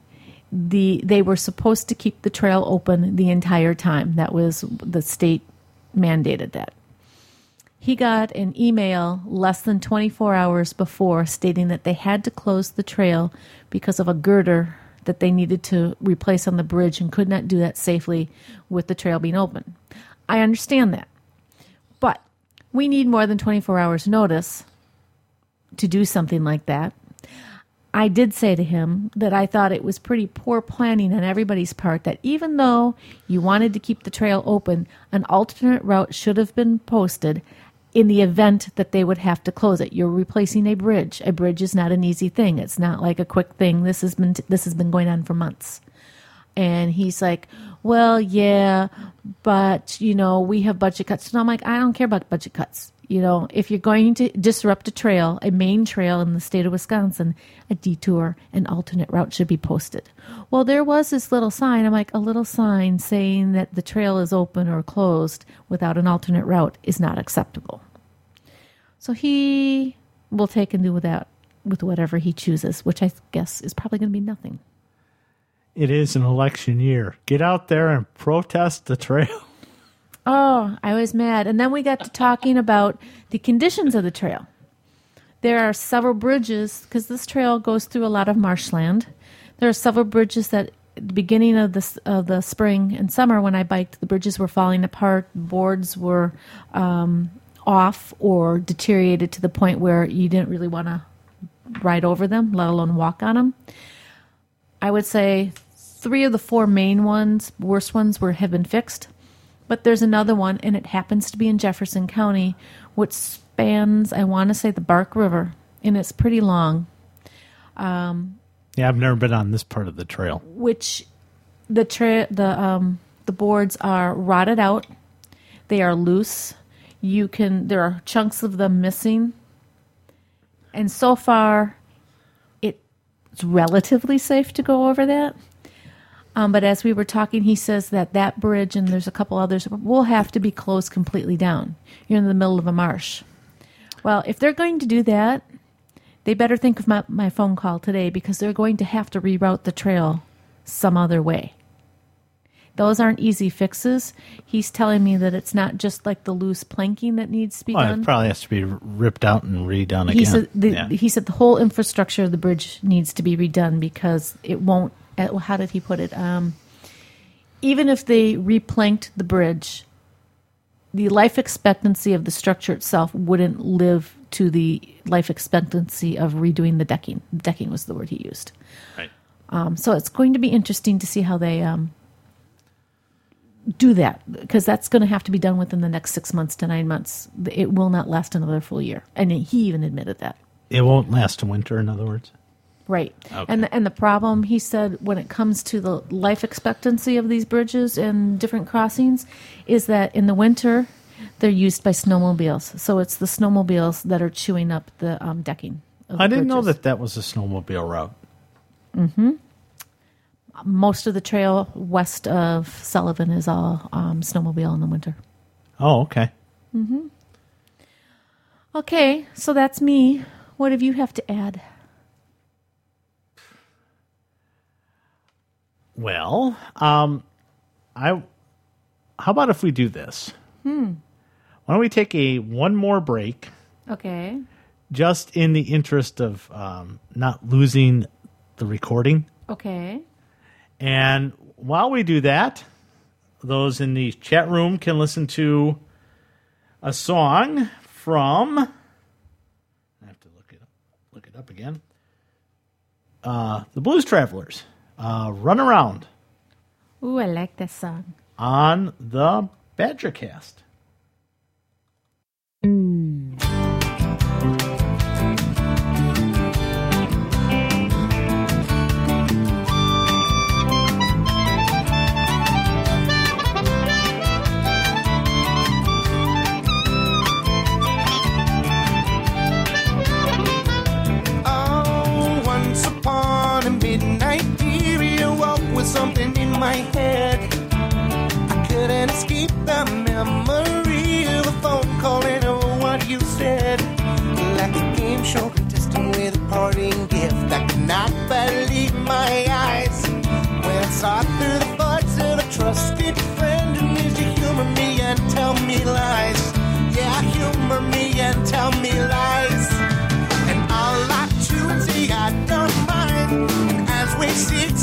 the they were supposed to keep the trail open the entire time. That was the state mandated that. He got an email less than 24 hours before stating that they had to close the trail because of a girder that they needed to replace on the bridge and could not do that safely with the trail being open. I understand that. But we need more than 24 hours notice to do something like that. I did say to him that I thought it was pretty poor planning on everybody's part that even though you wanted to keep the trail open, an alternate route should have been posted in the event that they would have to close it. You're replacing a bridge. A bridge is not an easy thing. It's not like a quick thing. This has been this has been going on for months. And he's like, "Well, yeah, but you know, we have budget cuts." And I'm like, "I don't care about budget cuts. You know, if you're going to disrupt a trail, a main trail in the state of Wisconsin, a detour, an alternate route should be posted. Well, there was this little sign. I'm like, a little sign saying that the trail is open or closed without an alternate route is not acceptable. So he will take and do with that with whatever he chooses, which I guess is probably going to be nothing. It is an election year. Get out there and protest the trail. (laughs) Oh, I was mad. And then we got to talking about the conditions of the trail. There are several bridges because this trail goes through a lot of marshland. There are several bridges that at the beginning of the of the spring and summer when I biked, the bridges were falling apart, boards were um, off or deteriorated to the point where you didn't really want to ride over them, let alone walk on them. I would say three of the four main ones, worst ones, were have been fixed. But there's another one, and it happens to be in Jefferson County, which spans, I want to say, the Bark River, and it's pretty long. Yeah, I've never been on this part of the trail. Which the tra- the um, the boards are rotted out. They are loose. You can there are chunks of them missing, and so far, it's relatively safe to go over that. Um, but as we were talking, he says that that bridge and there's a couple others will have to be closed completely down. You're in the middle of a marsh. Well, if they're going to do that, they better think of my, my phone call today because they're going to have to reroute the trail some other way. Those aren't easy fixes. He's telling me that it's not just like the loose planking that needs to be Well, done. it probably has to be ripped out and redone he again. said the, yeah. he said the whole infrastructure of the bridge needs to be redone because it won't. Uh, How did he put it? Um, even if they replanked the bridge, the life expectancy of the structure itself wouldn't live to the life expectancy of redoing the decking. Decking was the word he used. Right. Um, so it's going to be interesting to see how they um, do that because that's going to have to be done within the next six months to nine months. It will not last another full year, and he even admitted that. It won't last to winter, in other words. Right. Okay. And the, and the problem he said when it comes to the life expectancy of these bridges and different crossings is that in the winter they're used by snowmobiles. So it's the snowmobiles that are chewing up the um, decking. Of I the didn't know that that was a snowmobile route. Mm-hmm. Most of the trail west of Sullivan is all um, snowmobile in the winter. Oh, okay. Mm-hmm. Okay, so that's me. What have you have to add? Well, um, I. How about if we do this? Hmm. Why don't we take a one more break, Okay. just in the interest of um, not losing the recording? Okay. And while we do that, those in the chat room can listen to a song from. I have to look it up. Look it up again. Uh, the Blues Travelers, uh, "Run Around" Ooh, I like that song. on the Badgercast.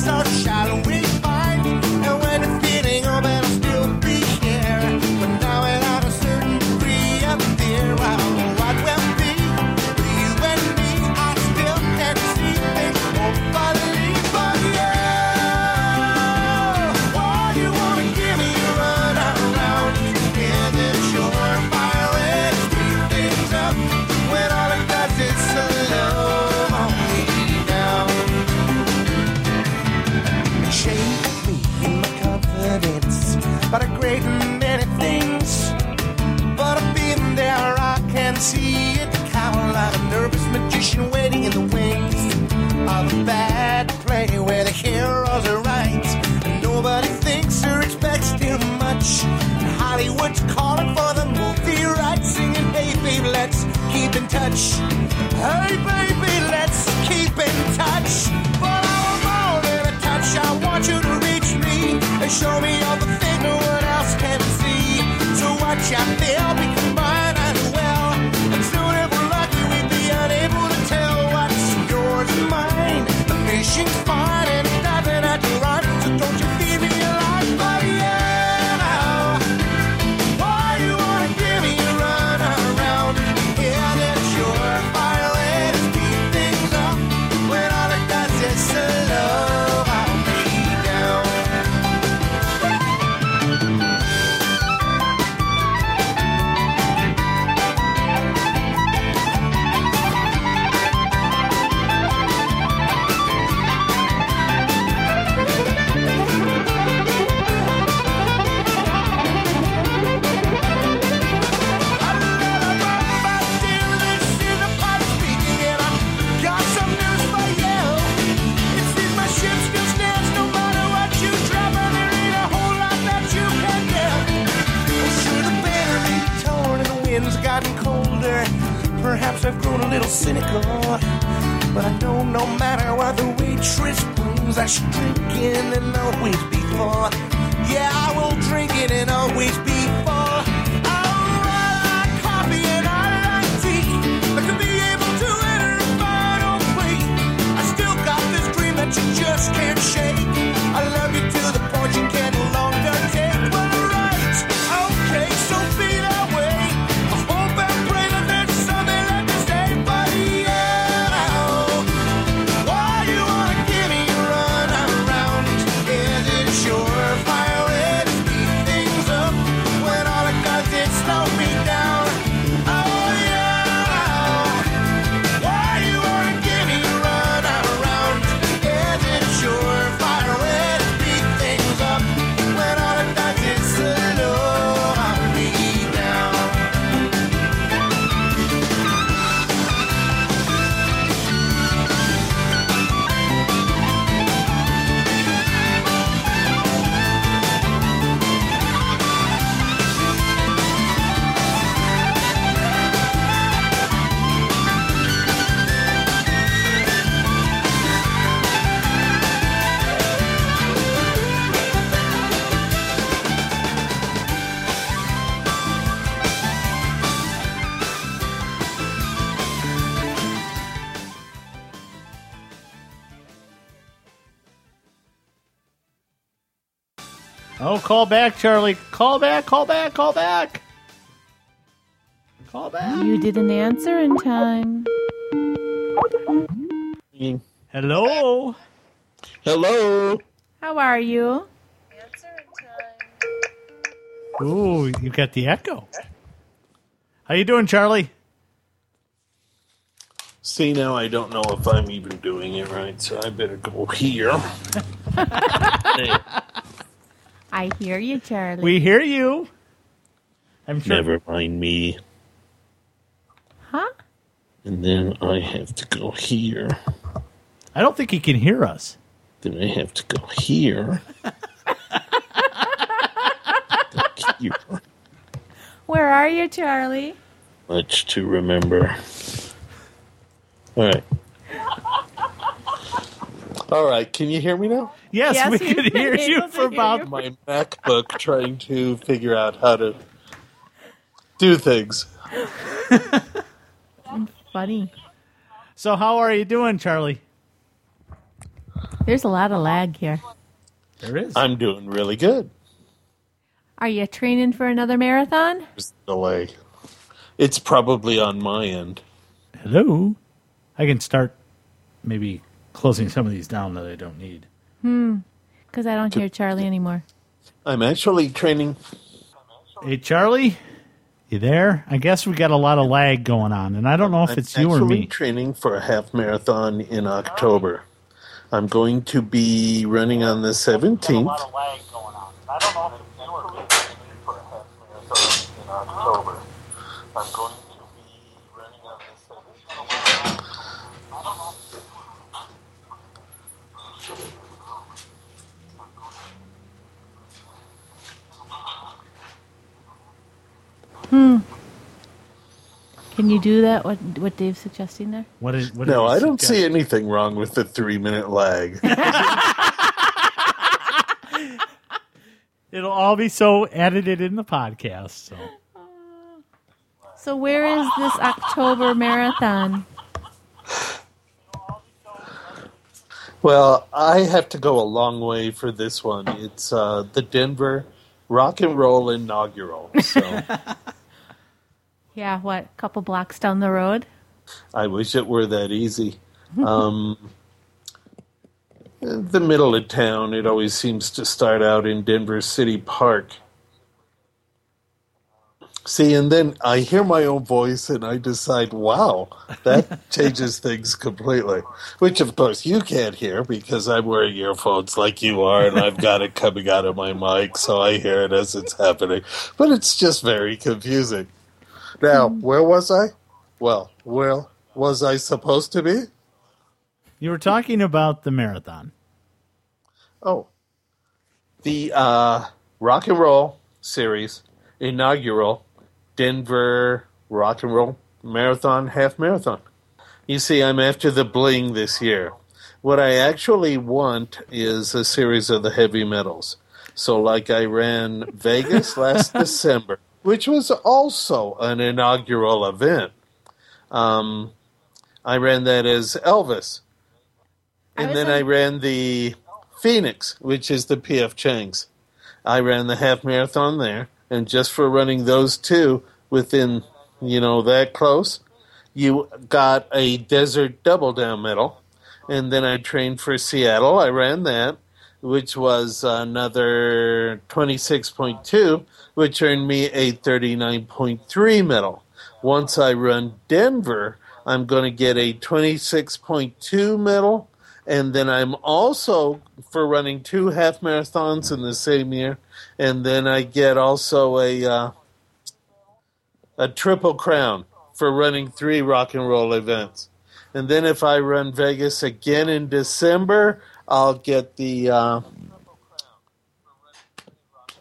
such touch. Hey, baby, let's keep in touch. But I want more than a touch. I want you to reach me and show me all the things no one else can see. So watch out, there. little cynical, but I know no matter what the waitress brings, I should drink in and always be thought. call back, Charlie. Call back, call back, call back. Call back. You didn't answer in time. Hello. Hello. How are you? Answer in time. Ooh, you got the echo. How you doing, Charlie? See now, I don't know if I'm even doing it right, so I better go here. (laughs) I hear you, Charlie. We hear you. I'm sure. Never mind me. Huh? And then I have to go here. I don't think he can hear us. Then I have to go here. here. Where are you, Charlie? Much to remember. All right. All right, can you hear me now? Yes, Yes, we we've could been hear you able to for about. My MacBook trying to figure out how to do things. (laughs) Funny. So, how are you doing, Charlie? There's a lot of lag here. There is. I'm doing really good. Are you training for another marathon? There's a delay. It's probably on my end. Hello. I can start maybe closing some of these down that I don't need. Hmm. Because I don't hear Charlie anymore. I'm actually training. Hey, Charlie, you there? I guess we got a lot of lag going on, and I don't know if I'm it's you or actually me. training for a half marathon in October. I'm going to be running on the 17th. I'm going to be running on the 17th. Can you do that? What what Dave's suggesting there? What is? What No, I you don't suggest? see anything wrong with the three minute lag. (laughs) It'll all be so edited in the podcast. So So where is this October marathon? Well, I have to go a long way for this one. It's uh, the Denver Rock and Roll inaugural. So (laughs) Yeah, what? A couple blocks down the road? I wish it were that easy. Um, the middle of town, it always seems to start out in Denver City Park. See, and then I hear my own voice and I decide, wow, that (laughs) changes things completely. Which, of course, you can't hear because I'm wearing earphones like you are and I've got it coming out of my mic, so I hear it as it's happening. But it's just very confusing. Now, where was I? Well, where was I supposed to be? you were talking about the marathon. Oh, the uh, Rock and Roll Series inaugural Denver Rock and Roll Marathon Half Marathon. You see, I'm after the bling this year. What I actually want is a series of the heavy metals. So, like I ran Vegas last (laughs) December, which was also an inaugural event. Um, I ran that as Elvis. And was then in- I ran the Phoenix, which is the PF Chang's. I ran the half marathon there, and just for running those two within, you know, that close, you got a desert double down medal. And then I trained for Seattle. I ran that, which was another 26.2, which earned me a 39.3 medal. Once I run Denver, I'm going to get a 26.2 medal. And then I'm also for running two half marathons in the same year. And then I get also a uh, a triple crown for running three rock and roll events. And then if I run Vegas again in December, I'll get the uh,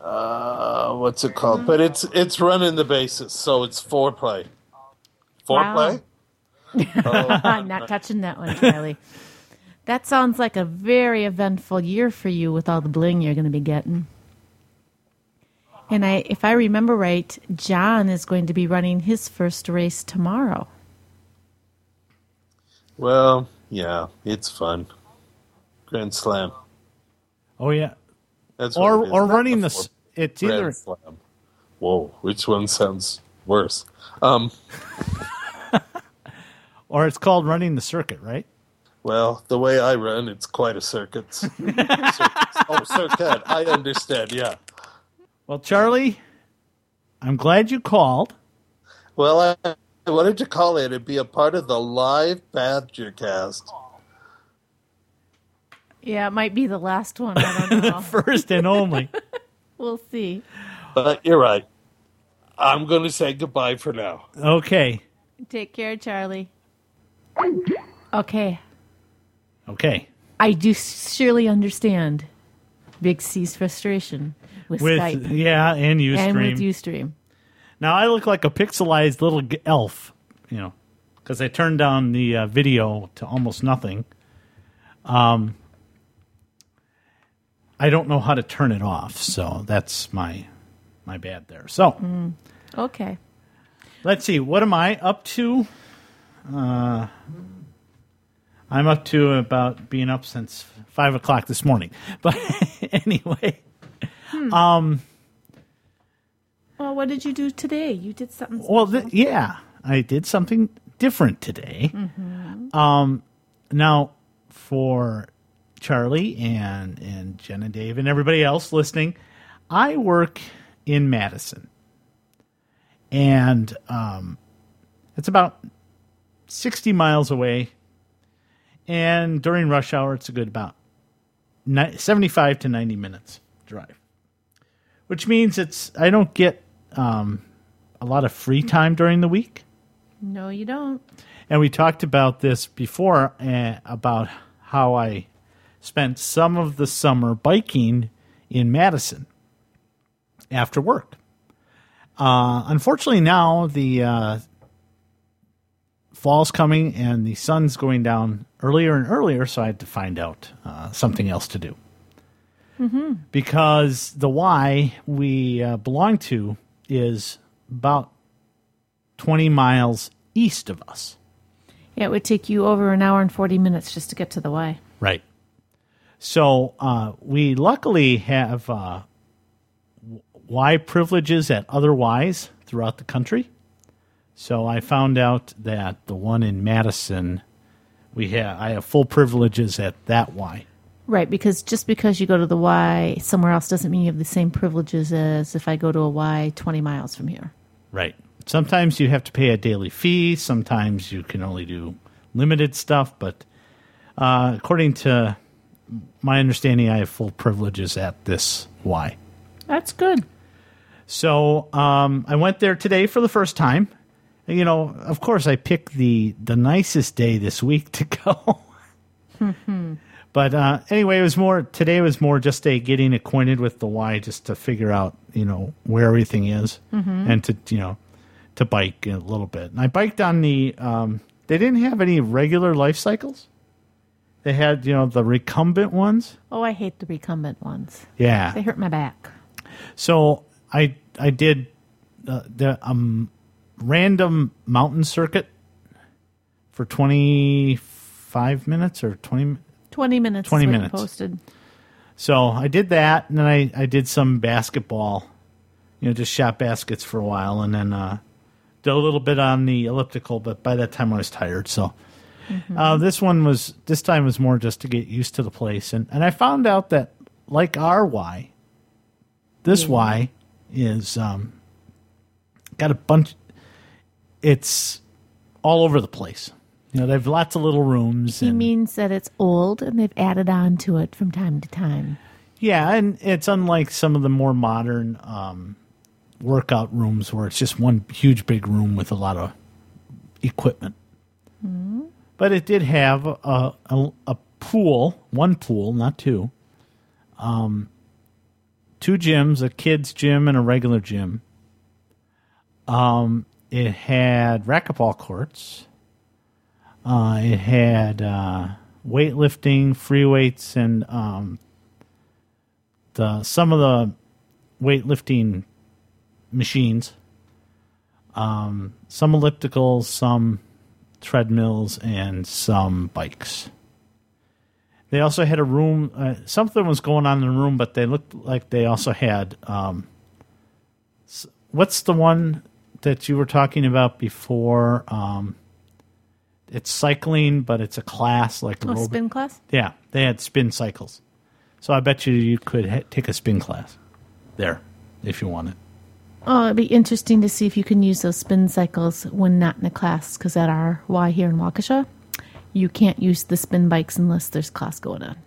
uh, what's it called? But it's it's running the bases, so it's foreplay. Foreplay. (laughs) I'm not touching that one, Charlie. that sounds like a very eventful year for you with all the bling you're going to be getting. And I, if I remember right, John is going to be running his first race tomorrow. Well, yeah, it's fun. Grand Slam. Oh yeah, That's or or running the. It's Grand either Slam. Whoa, which one sounds worse? Um, (laughs) or it's called running the circuit, right? well, the way I run, it's quite a circuit. Circuits. (laughs) Oh, circuit. I understand. Yeah. Well, Charlie, I'm glad you called. Well, I, what did you call it? It'd be a part of the live Badger cast. Yeah, it might be the last one. I don't (laughs) know. First and only. (laughs) we'll see. But you're right. I'm going to say goodbye for now. Okay. Take care, Charlie. Okay. Okay. I do surely understand Big C's frustration with, With Skype yeah, and Ustream. and with Ustream. Now I look like a pixelized little elf, you know, because I turned down the uh, video to almost nothing. Um, I don't know how to turn it off, so that's my my bad there. So Okay. let's see. What am I up to? Uh, I'm up to about being up since five o'clock this morning. (laughs) But anyway, um, Well, what did you do today? You did something. well, th- yeah, I did something different today. Um, now for Charlie and and Jen and Dave and everybody else listening, I work in Madison, and um, it's about sixty miles away. And during rush hour, it's a good about ni- seventy-five to ninety minutes drive, which means it's I don't get um, a lot of free time during the week. No, you don't. And we talked about this before uh, about how I spent some of the summer biking in Madison after work. Uh, unfortunately, now the uh, fall's coming and the sun's going down earlier and earlier, so I had to find out uh, something else to do. Because the Y we uh, belong to is about 20 miles east of us. Yeah, it would take you over an hour and 40 minutes just to get to the Y. Right. So uh, we luckily have uh, Y privileges at other Ys throughout the country. So I found out that the one in Madison, we have I have full privileges at that Y. Right, because just because you go to the Y somewhere else doesn't mean you have the same privileges as if I go to a Y 20 miles from here. Right. Sometimes you have to pay a daily fee. Sometimes you can only do limited stuff. But uh, according to my understanding, I have full privileges at this Y. That's good. So um, I went there today for the first time. You know, of course, I picked the the nicest day this week to go. but uh, anyway, it was more today was more just a getting acquainted with the Y, just to figure out you know where everything is, and to you know to bike a little bit. And I biked on the. Um, they didn't have any regular life cycles. They had you know the recumbent ones. Oh, I hate the recumbent ones. Yeah, They hurt my back. So I I did uh, the um random mountain circuit for twenty five minutes or twenty. 20 minutes. 20 is what you minutes. Posted. So I did that, and then I I did some basketball. You know, just shot baskets for a while, and then uh, did a little bit on the elliptical. But by that time, I was tired. So uh, this one was this time was more just to get used to the place, and and I found out that like our Y, this Y is um, got a bunch. It's all over the place. You know, they have lots of little rooms. He and, means that it's old and they've added on to it from time to time. Yeah, and it's unlike some of the more modern um, workout rooms where it's just one huge big room with a lot of equipment. But it did have a, a, a pool, one pool, not two. Um, two gyms, a kids gym and a regular gym. Um, it had racquetball courts. Uh, it had uh, weightlifting, free weights, and um, the some of the weightlifting machines. Um, some ellipticals, some treadmills, and some bikes. They also had a room. Uh, something was going on in the room, but they looked like they also had. Um, what's the one that you were talking about before? Um, it's cycling, but it's a class like Oh, spin class? yeah, they had spin cycles. So I bet you you could ha- take a spin class there if you wanted. Oh, it'd be interesting to see if you can use those spin cycles when not in a class. Because at our Y here in Waukesha, you can't use the spin bikes unless there's class going on.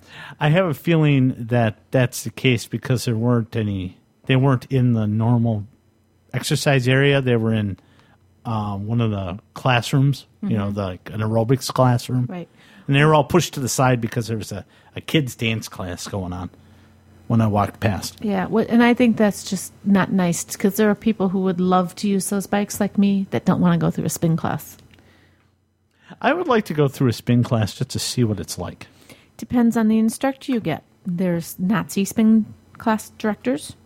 I have a feeling that that's the case because there weren't any. They weren't in the normal exercise area. They were in um, one of the classrooms. You know, the, like an aerobics classroom. Right. And they were all pushed to the side because there was a, a kids dance class going on when I walked past. Yeah, and I think that's just not nice because there are people who would love to use those bikes like me that don't want to go through a spin class. I would like to go through a spin class just to see what it's like. Depends on the instructor you get. there's Nazi spin class directors.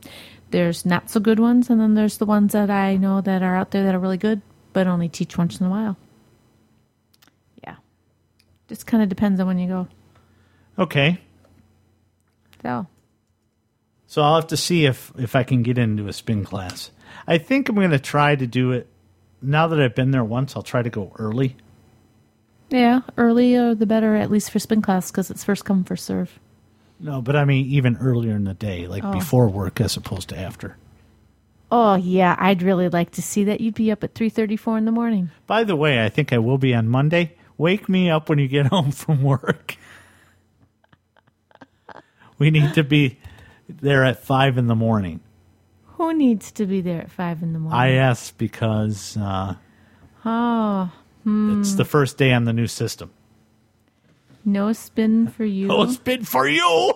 There's not so good ones, and then there's the ones that I know that are out there that are really good, but only teach once in a while. Yeah, just kind of depends on when you go. Okay. So So I'll have to see if if I can get into a spin class. I think I'm going to try to do it. Now that I've been there once, I'll try to go early. yeah, earlier the better, at least for spin class, because it's first come first serve. No, but I mean even earlier in the day, like Oh. before work as opposed to after. Oh yeah, I'd really like to see that. You'd be up at three thirty-four in the morning. By the way, I think I will be on Monday. Wake me up when you get (laughs) home from work. we need to be there at five in the morning. Who needs to be there at five in the morning? I ask because uh, oh, hmm. it's the first day on the new system. no spin for you. Oh, it's been for you.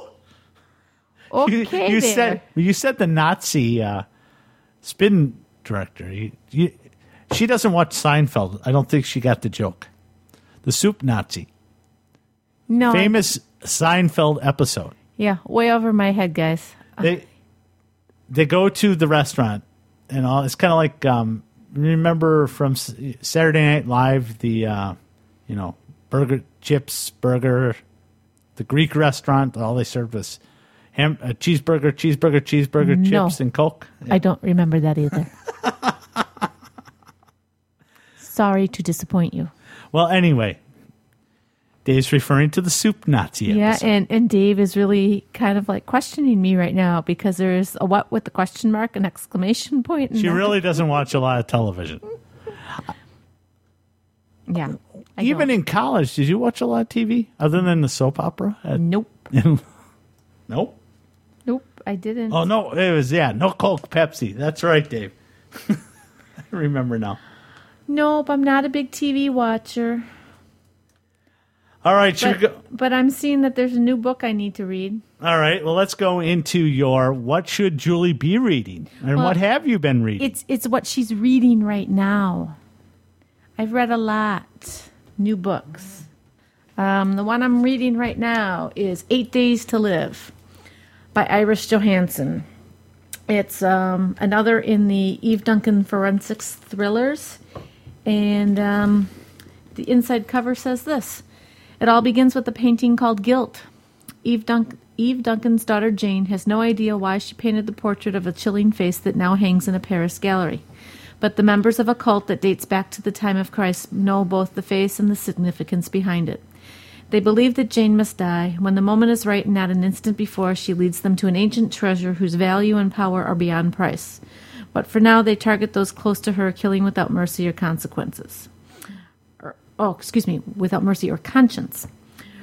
okay, you there. said you said the Nazi uh, spin director. You, you, she doesn't watch Seinfeld. I don't think she got the joke. The soup Nazi, no, famous Seinfeld episode. Yeah, way over my head, guys. They they go to the restaurant and all. It's kind of like um, remember from Saturday Night Live the uh, you know burger chips burger, the Greek restaurant. All they served was ham, a cheeseburger, cheeseburger, cheeseburger, No. chips, and Coke. I don't remember that either. (laughs) Sorry to disappoint you. Well, anyway, Dave's referring to the soup Nazi Yeah, episode. and, and Dave is really kind of like questioning me right now because there's a what with the question mark, an exclamation point. and she really doesn't watch a lot of television. yeah. I Even don't. in college, did you watch a lot of TV other than the soap opera? Uh, (laughs) nope, nope. nope, I didn't. Oh no, it was yeah, no Coke, Pepsi. That's right, Dave. (laughs) I remember now. Nope, I'm not a big TV watcher. All right, But, go? but I'm seeing that there's a new book I need to read. All right, well, let's go into your what should Julie be reading, and Well, what have you been reading? It's it's what she's reading right now. I've read a lot new books. Um, the one I'm reading right now is Eight Days to Live by Iris Johansen. It's um, another in the Eve Duncan forensics thrillers, and um, the inside cover says this: It all begins with a painting called Guilt. Eve, Dunk- Eve Duncan's daughter Jane has no idea why she painted the portrait of a chilling face that now hangs in a Paris gallery. But the members of a cult that dates back to the time of Christ know both the face and the significance behind it. They believe that Jane must die when the moment is right and not an instant before she leads them to an ancient treasure whose value and power are beyond price. But for now, they target those close to her, killing without mercy or consequences. Oh, excuse me, without mercy or conscience.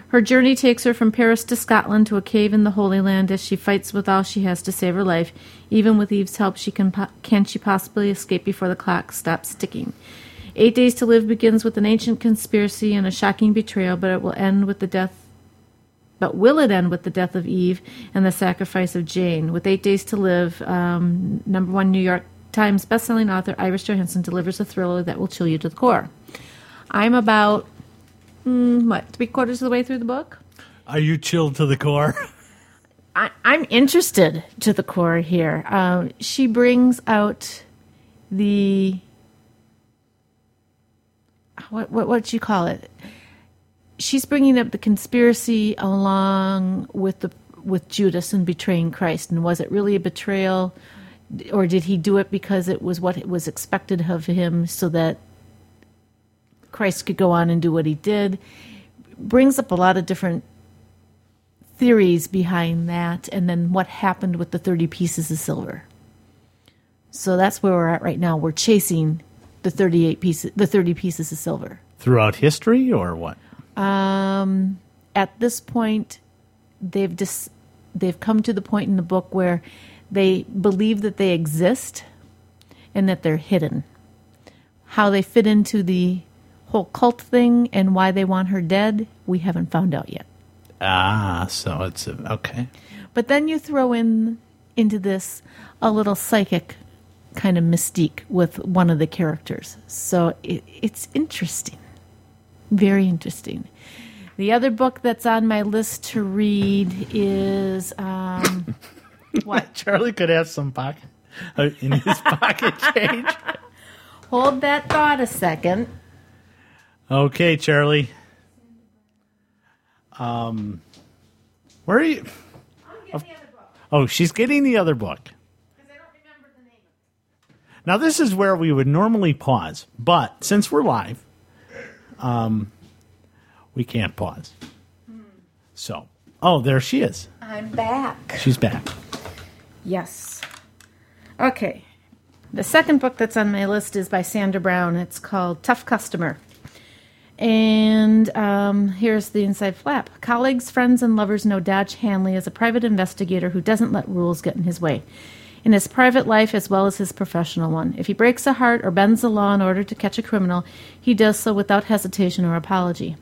Her journey takes her from Paris to Scotland to a cave in the Holy Land as she fights with all she has to save her life. Even with Eve's help, she can po- can she possibly escape before the clock stops ticking? Eight Days to Live begins with an ancient conspiracy and a shocking betrayal, but it will end with the death. But will it end with the death of Eve and the sacrifice of Jane? With Eight Days to Live, um, number one New York Times bestselling author Iris Johansen delivers a thriller that will chill you to the core. I'm about mm, what three quarters of the way through the book. Are you chilled to the core? (laughs) I, I'm interested to the core here. Um, she brings out the what what what do you call it? She's bringing up the conspiracy along with the with Judas and betraying Christ, and was it really a betrayal, or did he do it because it was what it was expected of him, so that Christ could go on and do what he did? Brings up a lot of different theories behind that and then what happened with the 30 pieces of silver. So that's where we're at right now. We're chasing the 38 pieces the 30 pieces of silver. Throughout history, or what? Um at this point they've just they've come to the point in the book where they believe that they exist and that they're hidden. How they fit into the whole cult thing and why they want her dead, we haven't found out yet. Ah, so it's a, okay. But then you throw in into this a little psychic kind of mystique with one of the characters. So it, it's interesting. Very interesting. The other book that's on my list to read is um, (laughs) what? Charlie could have some pocket uh, in his (laughs) pocket change. Hold that thought a second. Okay, Charlie. Um, where are you? Oh, she's getting the other book. Now, this is where we would normally pause, but since we're live, um, we can't pause. So, oh, there she is. I'm back. She's back. Yes. Okay. The second book that's on my list is by Sandra Brown. It's called Tough Customer. And um, here's the inside flap. Colleagues, friends, and lovers know Dodge Hanley as a private investigator who doesn't let rules get in his way. In his private life as well as his professional one. If he breaks a heart or bends the law in order to catch a criminal, he does so without hesitation or apology.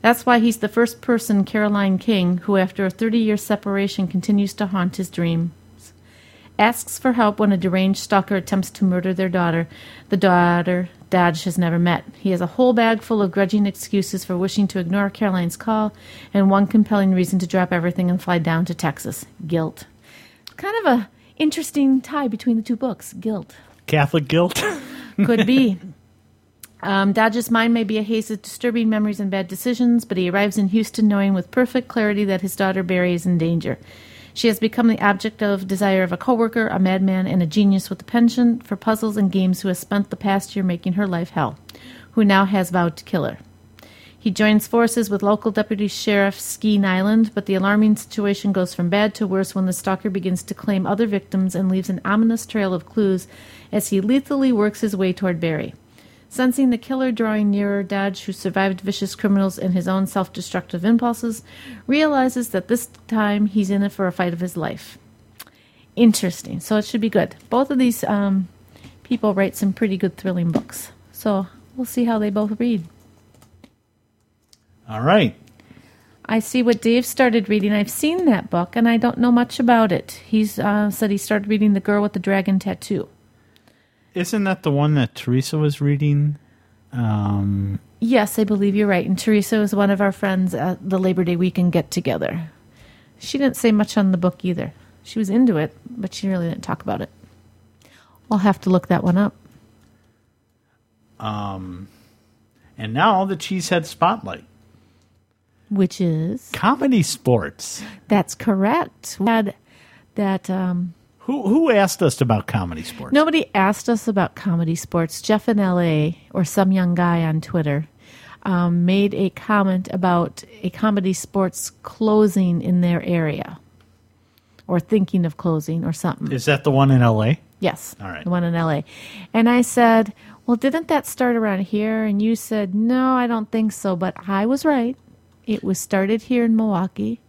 That's why he's the first person, Caroline King, who after a 30 year separation continues to haunt his dreams. Asks for help when a deranged stalker attempts to murder their daughter, the daughter Dodge has never met. He has a whole bag full of grudging excuses for wishing to ignore Caroline's call, and one compelling reason to drop everything and fly down to Texas guilt. Kind of a interesting tie between the two books guilt. Catholic guilt. (laughs) Could be. Um, Dodge's mind may be a haze of disturbing memories and bad decisions, but he arrives in Houston knowing with perfect clarity that his daughter Berry is in danger. She has become the object of desire of a coworker, a madman, and a genius with a penchant for puzzles and games who has spent the past year making her life hell, who now has vowed to kill her. He joins forces with local deputy sheriff Ski Nyland, but the alarming situation goes from bad to worse when the stalker begins to claim other victims and leaves an ominous trail of clues as he lethally works his way toward Berry. Sensing the killer drawing nearer, Dodge, who survived vicious criminals and his own self destructive impulses, realizes that this time he's in it for a fight of his life. Interesting. So it should be good. Both of these um, people write some pretty good, thrilling books. So we'll see how they both read. All right. I see what Dave started reading. I've seen that book, and I don't know much about it. He's uh, said he started reading The Girl with the Dragon Tattoo. Isn't that the one that Teresa was reading? Um, Yes, I believe you're right. And Teresa was one of our friends at the Labor Day weekend get together. She didn't say much on the book either. She was into it, but she really didn't talk about it. I'll have to look that one up. um, and now the Cheesehead Spotlight. Which is Comedy sports. that's correct. We had that um, Who who asked us about comedy sports? nobody asked us about comedy sports. Jeff in L.A. or some young guy on Twitter um, made a comment about a comedy sports closing in their area, or thinking of closing, or something. Is that the one in L.A.? Yes. All right. The one in LA. And I said, Well, didn't that start around here? And you said, No, I don't think so. But I was right. It was started here in Milwaukee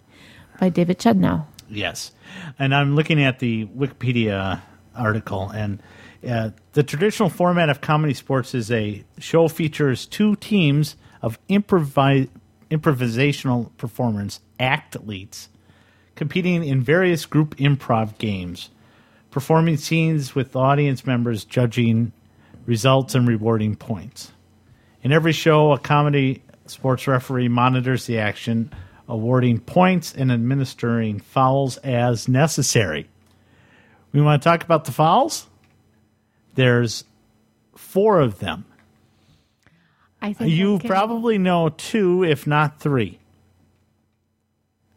by David Chudnow. Yes, and I'm looking at the Wikipedia article, and uh, the traditional format of comedy sports is a show features two teams of improvi- improvisational performers, athletes, competing in various group improv games, performing scenes with audience members judging results and rewarding points. In every show, a comedy sports referee monitors the action, awarding points and administering fouls as necessary. We want to talk about the fouls? There's four of them. I think You can- probably know two, if not three.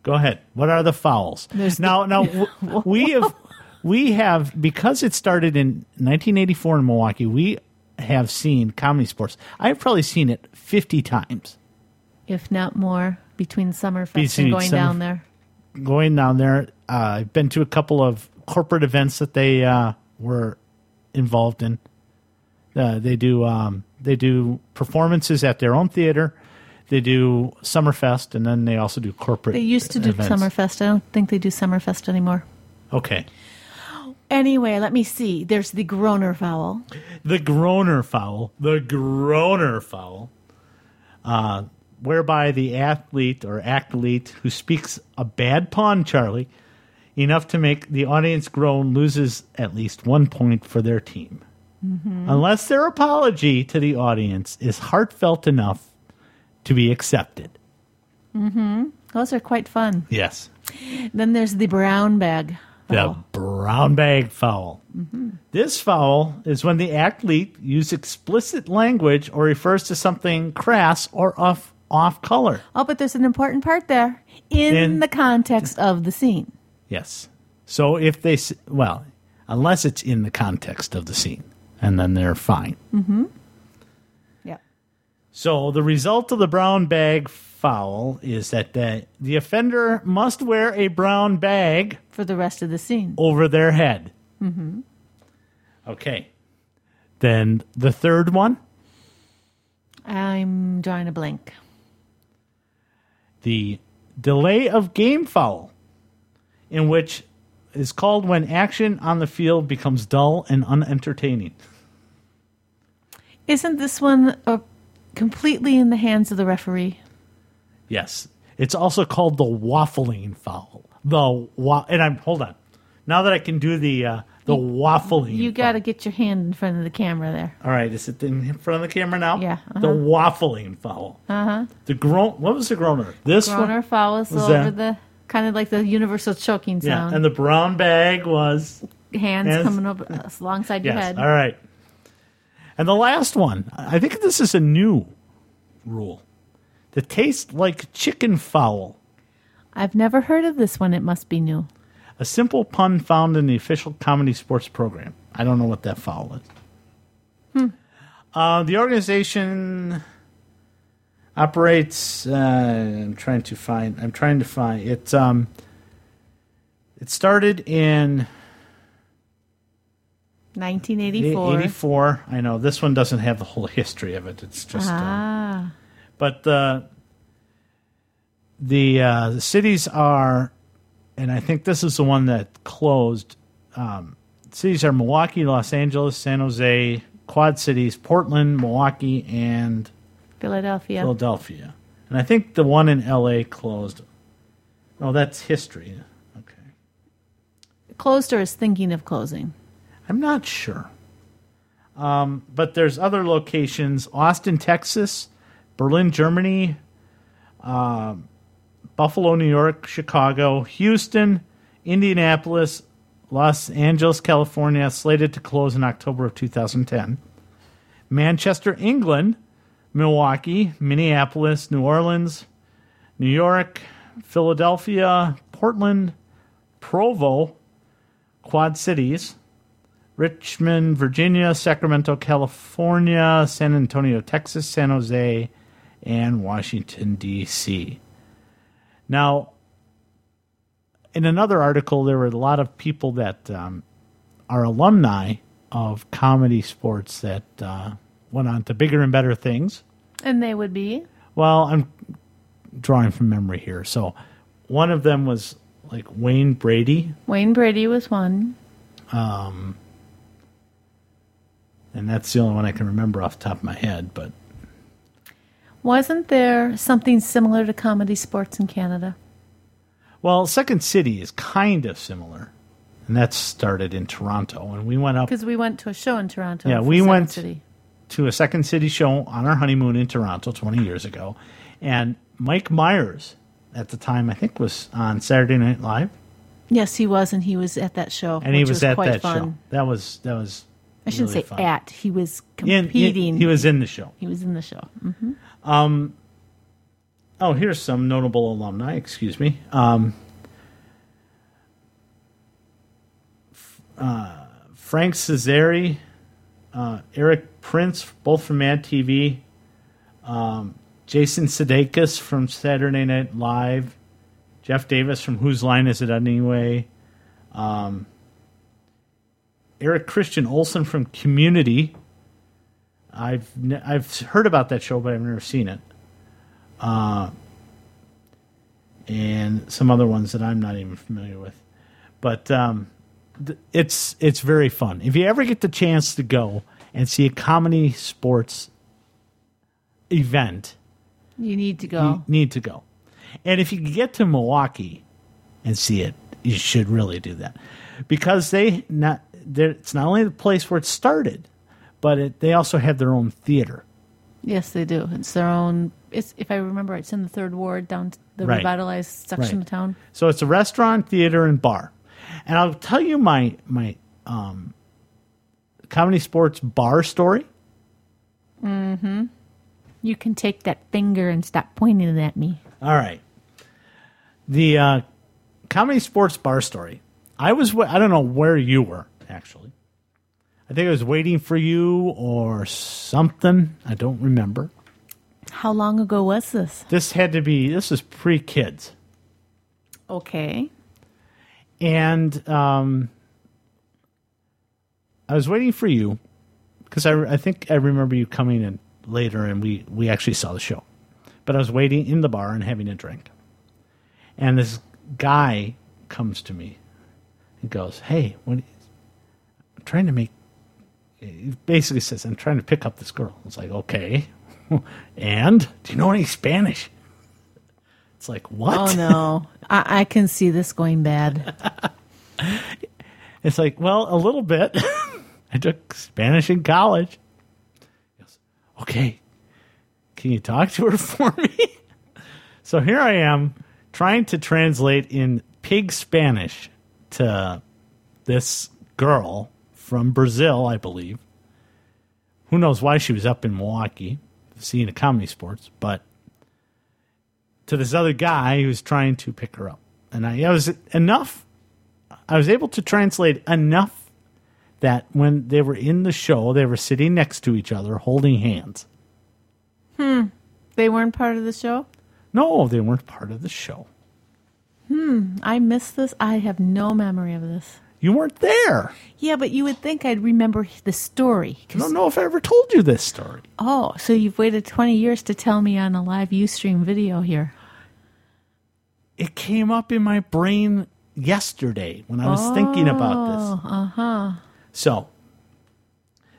Go ahead. What are the fouls? There's now, now (laughs) we have we have because it started in 1984 in Milwaukee. We have seen comedy sports. I've probably seen it 50 times. if not more, between Summerfest Between and going Summer- down there. Going down there, uh, I've been to a couple of corporate events that they uh, were involved in. Uh, they do um, they do performances at their own theater. They do Summerfest, and then they also do corporate. They used to do events. Summerfest. I don't think they do Summerfest anymore. Okay, Anyway, let me see. There's the Groaner foul. the Groaner foul, the Groaner foul, uh, whereby the athlete or athlete who speaks a bad pun, Charlie, enough to make the audience groan loses at least one point for their team. Mm-hmm. Unless their apology to the audience is heartfelt enough to be accepted. Mm-hmm. Those are quite fun. Yes. Then there's the brown bag. The brown bag foul. Mm-hmm. This foul is when the athlete uses explicit language or refers to something crass or off off color. Oh, but there's an important part there in, In- the context of the scene. Yes. So if they well, unless it's in the context of the scene, and then they're fine. Mm-hmm. Yeah. So the result of the brown bag foul is that the, the offender must wear a brown bag For the rest of the scene. over their head. Mm-hmm. Okay. Then the third one, I'm drawing a blank. The delay of game foul, in which is called when action on the field becomes dull and unentertaining. Isn't this one uh, completely in the hands of the referee? Yes. It's also called the waffling foul. The wa- and I'm hold on. Now that I can do the uh, the waffling. You got to get your hand in front of the camera there. All right, is it in front of the camera now? Yeah, The uh-huh. waffling foul. Uh huh. The groan. What was the groaner? This Groaner one. foul is Was over that- the kind of like the universal choking sound. Yeah, and the brown bag was hands, hands- coming up alongside your yes. head. All right. And the last one, I think this is a new rule. The taste like chicken foul. I've never heard of this one. It must be new. A simple pun found in the official comedy sports program. I don't know what that foul is. Hmm. Uh, the organization operates. Uh, I'm trying to find. I'm trying to find it. Um, it started in 1984. 84. I know this one doesn't have the whole history of it. It's just. Uh, ah, but uh, the uh, the cities are, and I think this is the one that closed. Um, cities are Milwaukee, Los Angeles, San Jose, Quad Cities, Portland, Milwaukee, and Philadelphia. Philadelphia. And I think the one in L.A. closed. Oh, that's history. Okay, Closed or is thinking of closing. I'm not sure. Um, but there's other locations: Austin, Texas, Berlin, Germany, um, Buffalo, New York, Chicago, Houston, Indianapolis, Los Angeles, California, slated to close in October of 2010. Manchester, England, Milwaukee, Minneapolis, New Orleans, New York, Philadelphia, Portland, Provo, Quad Cities, Richmond, Virginia, Sacramento, California, San Antonio, Texas, San Jose, and Washington, D.C. Now, in another article, there were a lot of people that um, are alumni of comedy sports that uh, went on to bigger and better things. And they would be. Well, I'm drawing from memory here. So, one of them was like Wayne Brady, Wayne Brady was one. and that's the only one I can remember off the top of my head. But Wasn't there something similar to comedy sports in Canada? Well, Second City is kind of similar, and that started in Toronto. And we went up Because we went to a show in Toronto. Yeah, we Second went- City. to a Second City show on our honeymoon in Toronto 20 years ago. And Mike Myers, at the time, I think was on Saturday Night Live, Yes, he was, and he was at that show. and he which was, at quite that fun. show. That was that was. I shouldn't really say fun. at. He was In- in- competing. he was in the show. He was in the show. Mm-hmm. Mm. Oh, here's some notable alumni. Excuse me. Um, uh, Frank Cesari, uh, Eric Prince, both from Mad TV. Um, Jason Sudeikis from Saturday Night Live. Jeff Davis from Whose Line Is It Anyway? Um, Eric Christian Olsen from Community. I've ne- I've heard about that show, but I've never seen it and some other ones that I'm not even familiar with. But um, th- it's it's very fun. If you ever get the chance to go and see a comedy sports event, You need to you go. need to go. And if you can get to Milwaukee and see it, you should really do that because they not it's not only the place where it started, but it, they also have their own theater. Yes, they do. It's their own. It's if I remember, it's in the third ward down the Right. revitalized section Right. of town. So it's a restaurant, theater, and bar. And I'll tell you my my um, comedy sports bar story. Mm-hmm. You can take that finger and stop pointing it at me. All right. The uh, comedy sports bar story. I was, I don't know where you were, actually. I think I was waiting for you or something. I don't remember. How long ago was this? This had to be, this is pre kids. Okay. And um, I was waiting for you because I, I think I remember you coming in later and we, we actually saw the show. But I was waiting in the bar and having a drink. And this guy comes to me and goes, Hey, what, I'm trying to make, he basically says, I'm trying to pick up this girl. It's like, Okay. (laughs) and do you know any Spanish? It's like, What? Oh no, (laughs) I, I can see this going bad. (laughs) It's like, well, a little bit. I took Spanish in college. Goes, okay, can you talk to her for me? so here I am trying to translate in pig Spanish to this girl from Brazil, I believe. Who knows why she was up in Milwaukee seeing a comedy sports, but to this other guy who was trying to pick her up. And I, I was enough I was able to translate enough that when they were in the show, they were sitting next to each other holding hands. Hmm. They weren't part of the show. No, they weren't part of the show. Hmm. I missed this. I have no memory of this. You weren't there. Yeah, but you would think I'd remember the story. I don't know if I ever told you this story. Oh, so you've waited 20 years to tell me on a live Ustream video here. It came up in my brain yesterday when I was thinking about this. Uh huh. So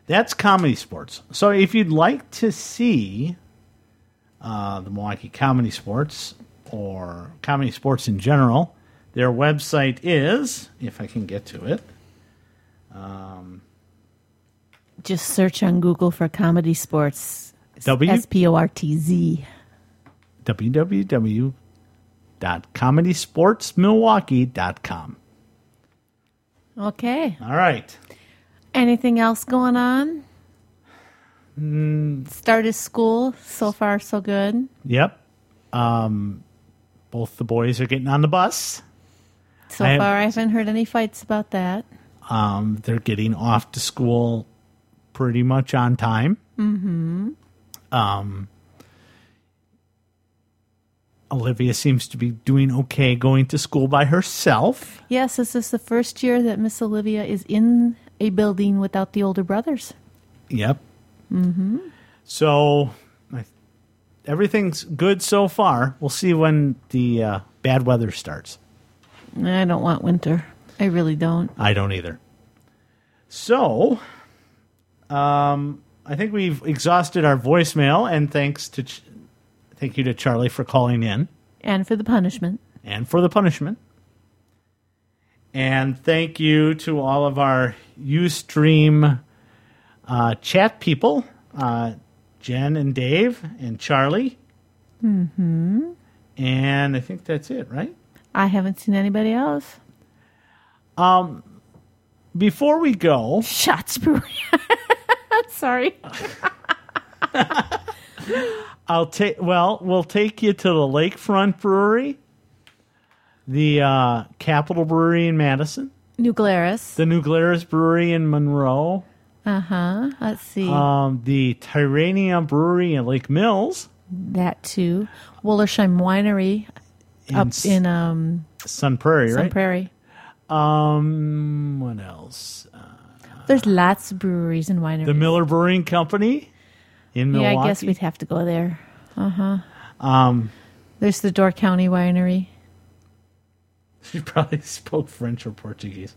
that's comedy sports. So if you'd like to see uh, the Milwaukee Comedy Sports or comedy sports in general, their website is, if I can get to it, um, Just search on Google for comedy sports. W- S P O R T Z. www.comedysportzmilwaukee.com. Okay. All right. Anything else going on? Mm, Started school. So far, so good. yep. Um, both the boys are getting on the bus. So I far, I haven't heard any fights about that. Um, they're getting off to school pretty much on time. Mm-hmm. Um, Olivia seems to be doing okay going to school by herself. Yes, this is the first year that Miss Olivia is in a building without the older brothers. Yep. Mm-hmm. So everything's good so far. We'll see when the uh, bad weather starts. I don't want winter. I really don't. I don't either. So, um, I think we've exhausted our voicemail, and thanks to Ch- thank you to Charlie for calling in And for the punishment. and for the punishment. And thank you to all of our Ustream uh, chat people, uh, Jen and Dave and Charlie. Mm-hmm. And I think that's it, right? I haven't seen anybody else. Um, before we go, shots brewery. (laughs) Sorry. (laughs) I'll take. Well, we'll take you to the Lakefront Brewery, the uh, Capitol Brewery in Madison, New Glarus. the New Glarus Brewery in Monroe, Uh huh. Let's see. um, the Tyranena Brewery in Lake Mills, that too. Wollersheim Winery In up in um Sun Prairie, right? Sun right? Prairie. Um, what else? There's lots of breweries and wineries. The Miller Brewing Company in Milwaukee. yeah, I guess we'd have to go there. Uh huh. Um, There's the Door County Winery. (laughs) She probably spoke French or Portuguese.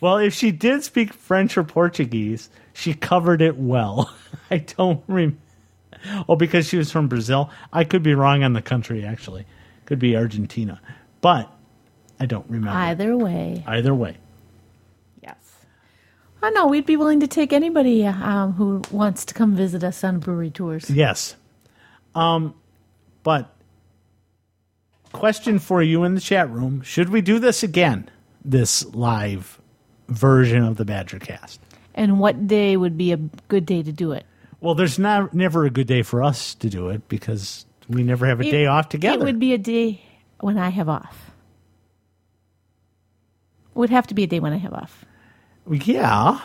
Well, if she did speak French or Portuguese, she covered it well. (laughs) I don't remember. Oh, because she was from Brazil? I could be wrong on the country, actually. Could be Argentina. But I don't remember. Either way. Either way. Yes. I know we'd be willing to take anybody um, who wants to come visit us on brewery tours. Yes. Um, but question for you in the chat room: Should we do this again? This live version of the Badger Cast. And what day would be a good day to do it? Well, there's not never a good day for us to do it because we never have a It- day off together. It would be a day when I have off. It would have to be a day when I have off. Yeah.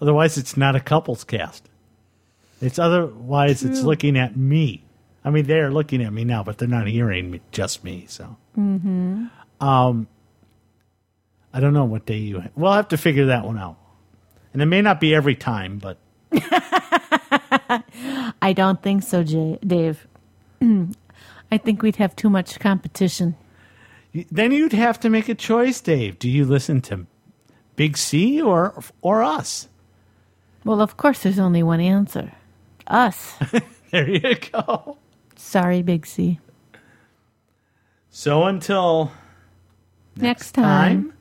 Otherwise, it's not a couples cast. It's otherwise it's looking at me. I mean, they're looking at me now, but they're not hearing me, just me. So, Mm-hmm. um, I don't know what day you. We'll have to figure that one out, and it may not be every time, but (laughs) (laughs) I don't think so, Jay, Dave. (clears throat) I think we'd have too much competition. then you'd have to make a choice, Dave. Do you listen to Big C or or us? Well, of course, there's only one answer us. (laughs) there you go. Sorry, Big C. So until Next, time.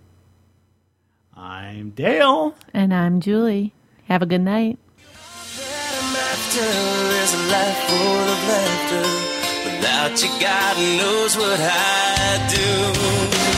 I'm Dale. And I'm Julie. Have a good night. After is a life full of laughter. Without you, God knows what I'd do.